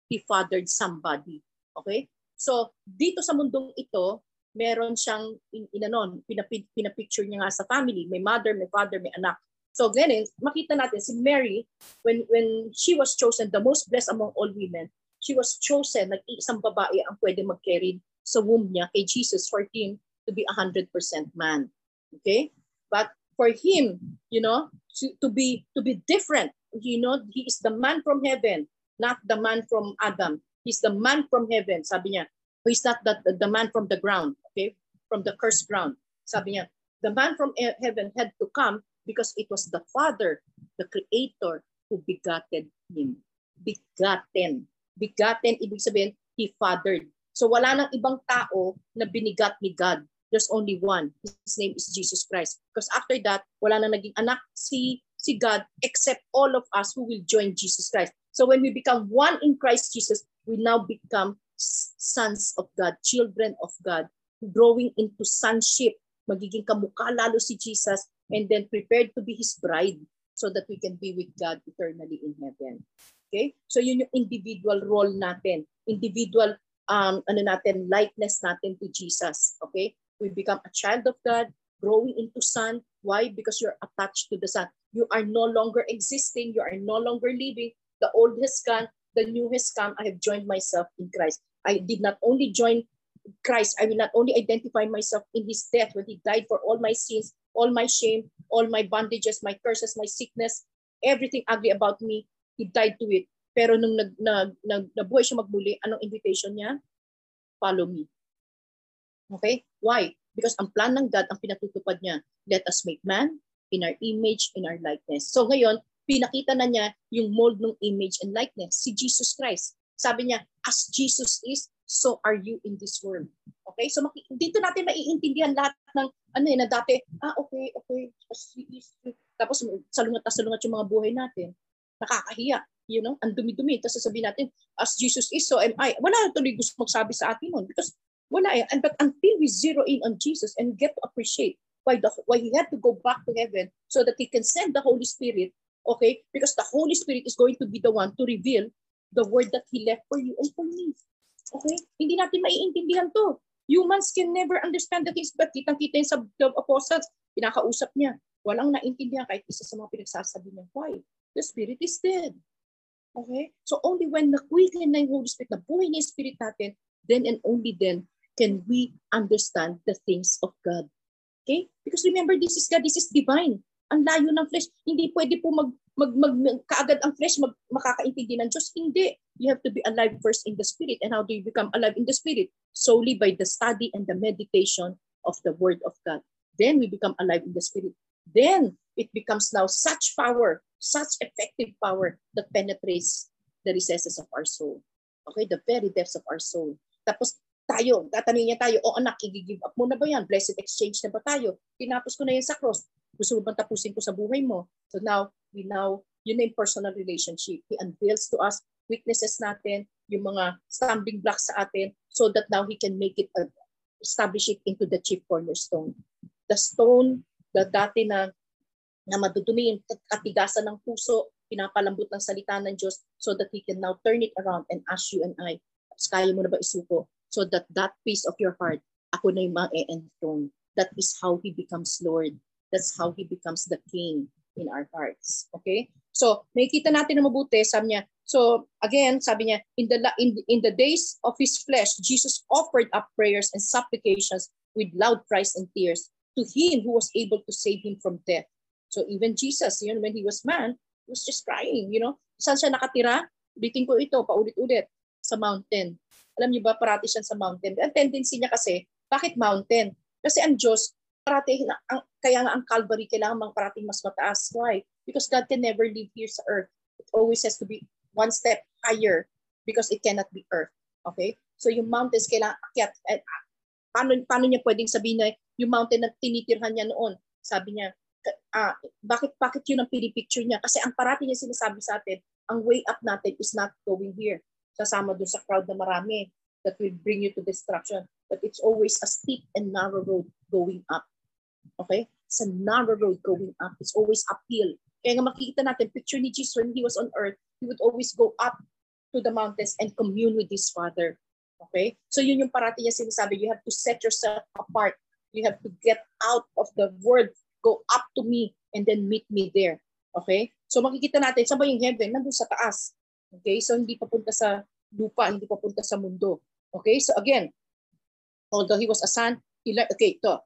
He fathered somebody. Okay? So, dito sa mundong ito, meron siyang, in, inanon, pinapid, pinapicture niya nga sa family. May mother, may father, may anak. So, ganun, makita natin si Mary, when, when she was chosen, the most blessed among all women, she was chosen, nag-iisang babae ang pwede mag-carry sa womb niya kay Jesus for him to be 100% man. Okay? But for him, you know, to, to be to be different, you know, he is the man from heaven, not the man from Adam. He's the man from heaven, sabi niya. He's not the, the, man from the ground, okay? From the cursed ground. Sabi niya, the man from heaven had to come because it was the Father, the Creator, who begotten him. Begotten. Begotten, ibig sabihin, he fathered. So wala nang ibang tao na binigat ni God there's only one. His name is Jesus Christ. Because after that, wala na naging anak si, si God except all of us who will join Jesus Christ. So when we become one in Christ Jesus, we now become sons of God, children of God, growing into sonship, magiging kamukha lalo si Jesus, and then prepared to be His bride so that we can be with God eternally in heaven. Okay? So yun yung individual role natin, individual um, ano natin, likeness natin to Jesus. Okay? we become a child of God, growing into son. Why? Because you're attached to the son. You are no longer existing. You are no longer living. The old has gone. The new has come. I have joined myself in Christ. I did not only join Christ. I will not only identify myself in his death when he died for all my sins, all my shame, all my bondages, my curses, my sickness, everything ugly about me, he died to it. Pero nung nag, nag, nag, nabuhay siya magbuli, anong invitation niya? Follow me. Okay? Why? Because ang plan ng God, ang pinatutupad niya, let us make man in our image, in our likeness. So ngayon, pinakita na niya yung mold ng image and likeness, si Jesus Christ. Sabi niya, as Jesus is, so are you in this world. Okay? So dito natin maiintindihan lahat ng ano yun, na dati, ah okay, okay, as he is. Tapos salungat na salungat yung mga buhay natin. Nakakahiya. You know, ang dumi-dumi. Tapos sasabihin natin, as Jesus is, so am I. Wala tuloy gusto magsabi sa atin nun because wala eh. And, but until we zero in on Jesus and get to appreciate why, the, why he had to go back to heaven so that he can send the Holy Spirit, okay? Because the Holy Spirit is going to be the one to reveal the word that he left for you and for me. Okay? Hindi natin maiintindihan to. Humans can never understand the things but kitang-kita sa the apostles, pinakausap niya. Walang naintindihan kahit isa sa mga pinagsasabi niya. Why? The Spirit is dead. Okay? So only when na-quicken na yung Holy Spirit, na buhay niya yung Spirit natin, then and only then can we understand the things of God. Okay? Because remember, this is God, this is divine. Ang layo ng flesh. Hindi pwede po mag, mag, mag, kaagad ang flesh mag, makakaintindi ng Diyos. Hindi. You have to be alive first in the Spirit. And how do you become alive in the Spirit? Solely by the study and the meditation of the Word of God. Then we become alive in the Spirit. Then it becomes now such power, such effective power that penetrates the recesses of our soul. Okay, the very depths of our soul. Tapos tayo, tatanungin niya tayo, o anak, i-give up mo na ba yan? Blessed exchange na ba tayo? Tinapos ko na yan sa cross. Gusto mo bang tapusin ko sa buhay mo? So now, we now, yun na yung personal relationship. He unveils to us weaknesses natin, yung mga stumbling blocks sa atin, so that now He can make it, uh, establish it into the chief cornerstone. The stone, the dati na na madudumi yung katigasan ng puso, pinapalambot ng salita ng Diyos so that He can now turn it around and ask you and I, kaya mo na ba isuko? So that that piece of your heart, ako na yung ma-enthrone. that is how he becomes Lord. That's how he becomes the king in our hearts. Okay? So, makikita natin na mabuti, sabi niya, so again, sabi niya, in the, in, in the days of his flesh, Jesus offered up prayers and supplications with loud cries and tears to him who was able to save him from death. So even Jesus, you know, when he was man, was just crying, you know. Saan siya nakatira? Ulitin ko ito, paulit-ulit, sa mountain. Alam niyo ba, parati siya sa mountain. Ang tendency niya kasi, bakit mountain? Kasi ang Diyos, parati, ang, kaya nga ang Calvary kailangan mang parating mas mataas. Why? Because God can never live here sa earth. It always has to be one step higher because it cannot be earth. Okay? So yung mountains kailangan akyat. Eh, paano, paano niya pwedeng sabihin na yung mountain na tinitirhan niya noon? Sabi niya, ah, bakit bakit yun ang pinipicture niya? Kasi ang parati niya sinasabi sa atin, ang way up natin is not going here. Sasama doon sa crowd na marami that will bring you to destruction. But it's always a steep and narrow road going up. Okay? It's a narrow road going up. It's always uphill. Kaya nga makikita natin, picture ni Jesus when he was on earth, he would always go up to the mountains and commune with his Father. Okay? So yun yung parati niya sinasabi, you have to set yourself apart. You have to get out of the world, go up to me, and then meet me there. Okay? So makikita natin, saan ba yung heaven? Nandun sa taas. Okay? So hindi papunta sa lupa, hindi papunta sa mundo. Okay? So again, although he was a son, he learned, okay, ito,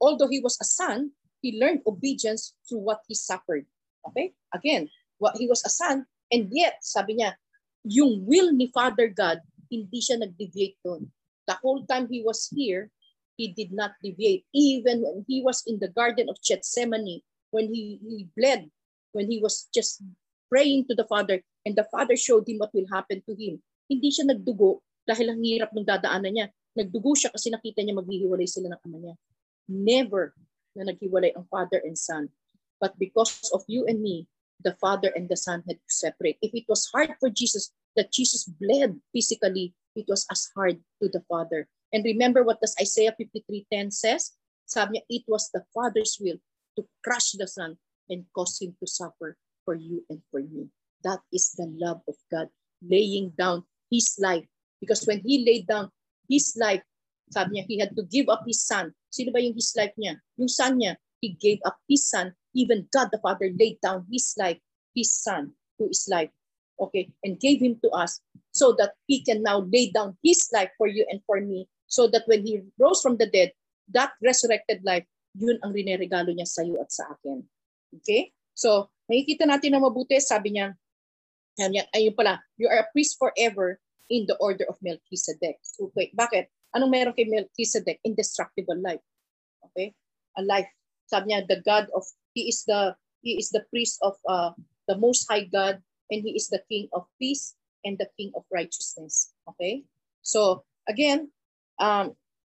although he was a son, he learned obedience through what he suffered. Okay? Again, what he was a son, and yet, sabi niya, yung will ni Father God, hindi siya nag-deviate doon. The whole time he was here, he did not deviate. Even when he was in the Garden of Gethsemane, when he, he bled, when he was just praying to the Father, and the Father showed him what will happen to him, hindi siya nagdugo dahil ang hirap ng dadaanan niya. Nagdugo siya kasi nakita niya maghihiwalay sila ng ama niya. Never na naghiwalay ang Father and Son. But because of you and me, the Father and the Son had to separate. If it was hard for Jesus that Jesus bled physically, it was as hard to the Father. And remember what does Isaiah 53.10 says? Sabi niya, it was the Father's will to crush the Son and cause him to suffer for you and for me. That is the love of God, laying down his life. Because when he laid down his life, sabi niya, he had to give up his son. Sino ba yung his life niya? Yung son niya, he gave up his son. Even God the Father laid down his life, his son, to his life. Okay, and gave him to us so that he can now lay down his life for you and for me so that when he rose from the dead, that resurrected life, yun ang rineregalo niya sa iyo at sa akin. Okay? So, nakikita natin na mabuti, sabi niya, ayun pala, you are a priest forever in the order of Melchizedek. So, wait, bakit? Anong meron kay Melchizedek? Indestructible life. Okay? A life. Sabi niya, the God of, he is the, he is the priest of uh, the Most High God and he is the King of peace and the King of righteousness. Okay? So, again, um,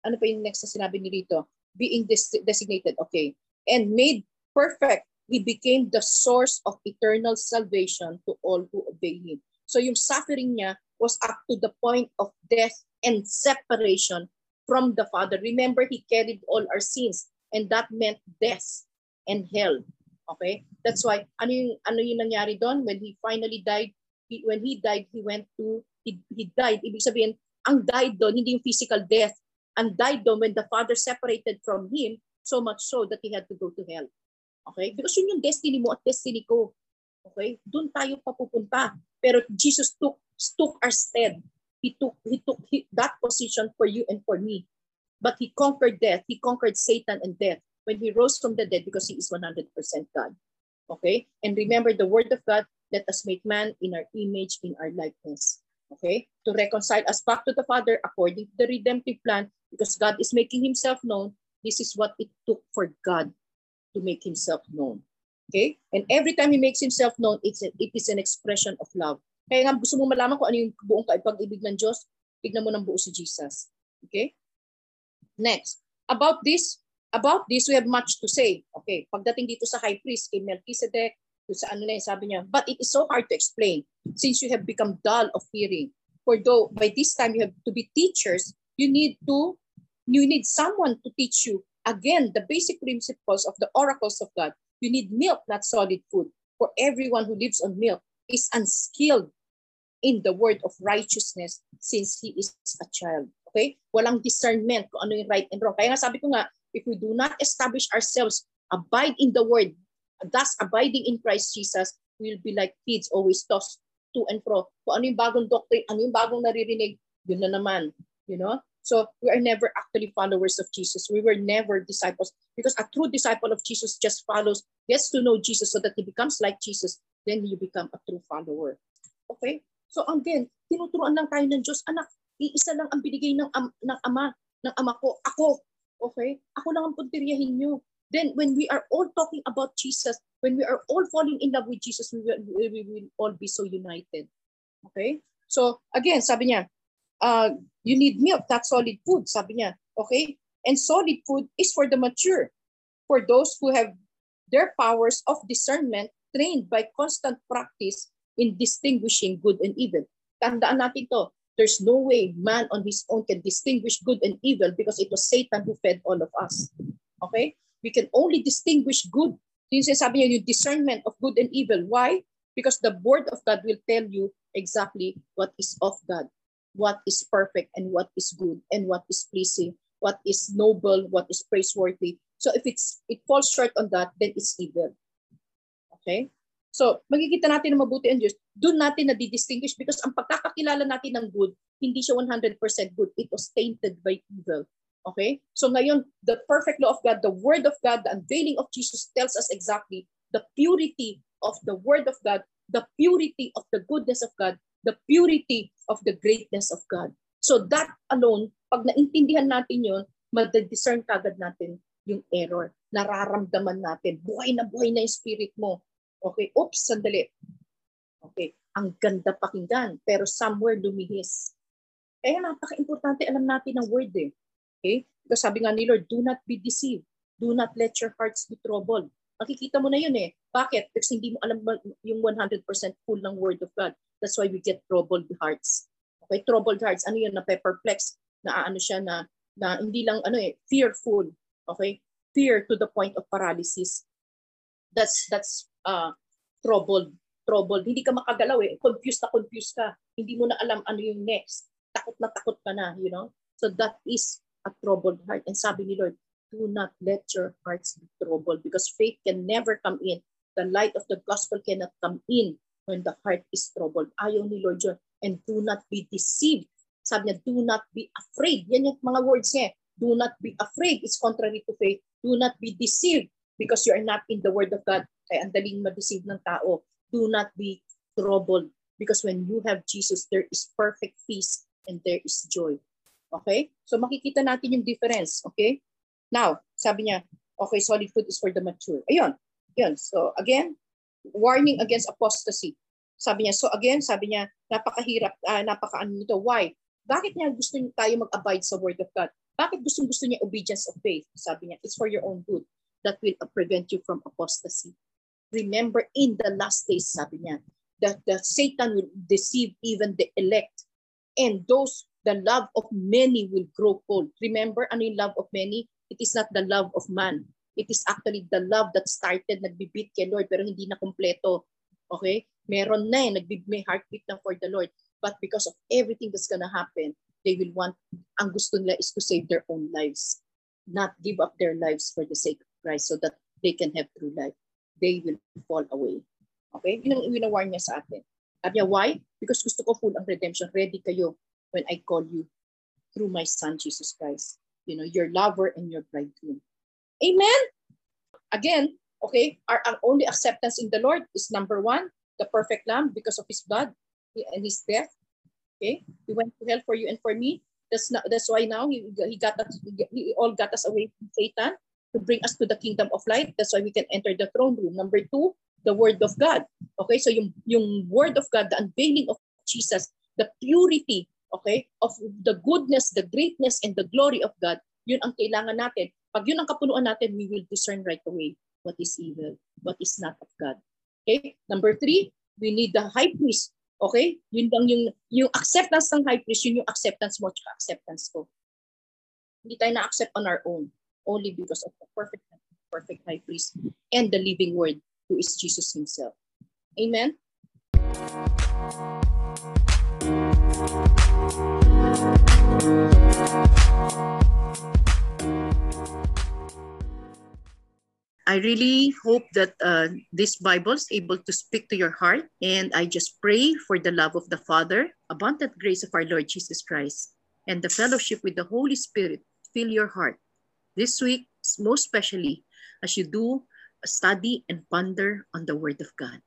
ano pa yung next na sinabi ni dito? Being des- designated, okay. And made perfect, he became the source of eternal salvation to all who obey him. So yung suffering niya was up to the point of death and separation from the Father. Remember, He carried all our sins and that meant death and hell. Okay? That's why, ano yung, ano yung nangyari doon? When He finally died, he, when He died, He went to, He, he died. Ibig sabihin, ang died doon, hindi yung physical death. Ang died doon when the Father separated from Him, so much so that He had to go to hell. Okay? Because yun yung destiny mo at destiny ko. Okay? Doon tayo papupunta. Pero Jesus took took our stead. He took he took he, that position for you and for me. But he conquered death. He conquered Satan and death when he rose from the dead because he is 100% God. Okay? And remember the word of God, let us make man in our image, in our likeness. Okay? To reconcile us back to the Father according to the redemptive plan because God is making himself known. This is what it took for God to make himself known. Okay? And every time he makes himself known, it's a, it is an expression of love. Kaya nga gusto mo malaman kung ano yung buong pag-ibig ng Diyos, tignan mo ng buo si Jesus. Okay? Next, about this, about this, we have much to say. Okay, pagdating dito sa high priest, kay Melchizedek, sa ano na yun, sabi niya, but it is so hard to explain since you have become dull of hearing. For though by this time you have to be teachers, you need to, you need someone to teach you again the basic principles of the oracles of God. You need milk, not solid food. For everyone who lives on milk is unskilled in the word of righteousness since he is a child. Okay? Walang discernment kung ano yung right and wrong. Kaya nga sabi ko nga, if we do not establish ourselves, abide in the word, thus abiding in Christ Jesus, we'll be like kids always tossed to and fro. Kung ano yung bagong doctrine, ano yung bagong naririnig, yun na naman. You know? So we are never actually followers of Jesus. We were never disciples because a true disciple of Jesus just follows, gets to know Jesus so that he becomes like Jesus. Then you become a true follower. Okay? So again, tinuturuan lang tayo ng Diyos, anak, iisa lang ang binigay ng, am, ng ama, ng ama ko, ako. Okay? Ako lang ang puntiryahin nyo. Then when we are all talking about Jesus, when we are all falling in love with Jesus, we will, we will all be so united. Okay? So again, sabi niya, uh, you need milk, not solid food, sabi niya. Okay? And solid food is for the mature, for those who have their powers of discernment trained by constant practice in distinguishing good and evil. Tandaan natin to. There's no way man on his own can distinguish good and evil because it was Satan who fed all of us. Okay? We can only distinguish good. Yung sinasabi niya, yung discernment of good and evil. Why? Because the word of God will tell you exactly what is of God what is perfect and what is good and what is pleasing, what is noble, what is praiseworthy. So if it's it falls short on that, then it's evil. Okay? So, magkikita natin na mabuti ang Diyos. Doon natin na distinguish because ang pagkakakilala natin ng good, hindi siya 100% good. It was tainted by evil. Okay? So ngayon, the perfect law of God, the word of God, the unveiling of Jesus tells us exactly the purity of the word of God, the purity of the goodness of God, the purity of the greatness of God. So that alone, pag naintindihan natin yon, madidiscern kagad natin yung error. Nararamdaman natin, buhay na buhay na yung spirit mo. Okay, oops, sandali. Okay, ang ganda pakinggan, pero somewhere lumihis. Kaya napaka-importante alam natin ng word eh. Okay? Because sabi nga ni Lord, do not be deceived. Do not let your hearts be troubled. Makikita mo na yun eh. Bakit? Because hindi mo alam yung 100% full ng word of God. That's why we get troubled hearts. Okay, troubled hearts. Ano yun? Na perplex, na ano siya na, na hindi lang ano eh, fearful. Okay? Fear to the point of paralysis. That's that's uh troubled. Troubled. Hindi ka makagalaw eh. Confused na confused ka. Hindi mo na alam ano yung next. Takot na takot ka na, you know? So that is a troubled heart. And sabi ni Lord, do not let your hearts be troubled because faith can never come in. The light of the gospel cannot come in when the heart is troubled. Ayaw ni Lord yun. And do not be deceived. Sabi niya, do not be afraid. Yan yung mga words niya. Do not be afraid. It's contrary to faith. Do not be deceived because you are not in the word of God. Kaya ang daling ma-deceive ng tao. Do not be troubled because when you have Jesus, there is perfect peace and there is joy. Okay? So makikita natin yung difference. Okay? Now, sabi niya, okay, solid food is for the mature. Ayun. Yun. So again, warning against apostasy. Sabi niya, so again, sabi niya, napakahirap, uh, napakaano nito. Why? Bakit niya gusto niyo tayo mag-abide sa word of God? Bakit gusto gusto niya obedience of faith? Sabi niya, it's for your own good that will prevent you from apostasy. Remember, in the last days, sabi niya, that the Satan will deceive even the elect. And those, the love of many will grow cold. Remember, ano yung love of many? It is not the love of man. It is actually the love that started, nagbibit kay Lord, pero hindi na kompleto. Okay? Meron na eh, nagbib may heartbeat na for the Lord. But because of everything that's gonna happen, they will want, ang gusto nila is to save their own lives. Not give up their lives for the sake of Christ so that they can have true life. They will fall away. Okay? Yun ang winawarn niya sa atin. Sabi niya, why? Because gusto ko full ang redemption. Ready kayo when I call you through my son, Jesus Christ. You know, your lover and your bridegroom. Amen? Again, okay, our, our only acceptance in the Lord is number one, the perfect lamb because of his blood and his death. Okay, he went to hell for you and for me. That's not, that's why now he, he got us, he all got us away from Satan to bring us to the kingdom of light. That's why we can enter the throne room. Number two, the word of God. Okay, so yung, yung word of God, the unveiling of Jesus, the purity, okay, of the goodness, the greatness, and the glory of God, yun ang kailangan natin pag yun ang kapunuan natin, we will discern right away what is evil, what is not of God. Okay? Number three, we need the high priest. Okay? Yun lang yung, yung acceptance ng high priest, yun yung acceptance mo at acceptance ko. Hindi tayo na-accept on our own. Only because of the perfect, perfect high priest and the living word who is Jesus himself. Amen? Thank you. I really hope that uh, this Bible is able to speak to your heart. And I just pray for the love of the Father, abundant grace of our Lord Jesus Christ, and the fellowship with the Holy Spirit fill your heart this week, most especially as you do study and ponder on the Word of God.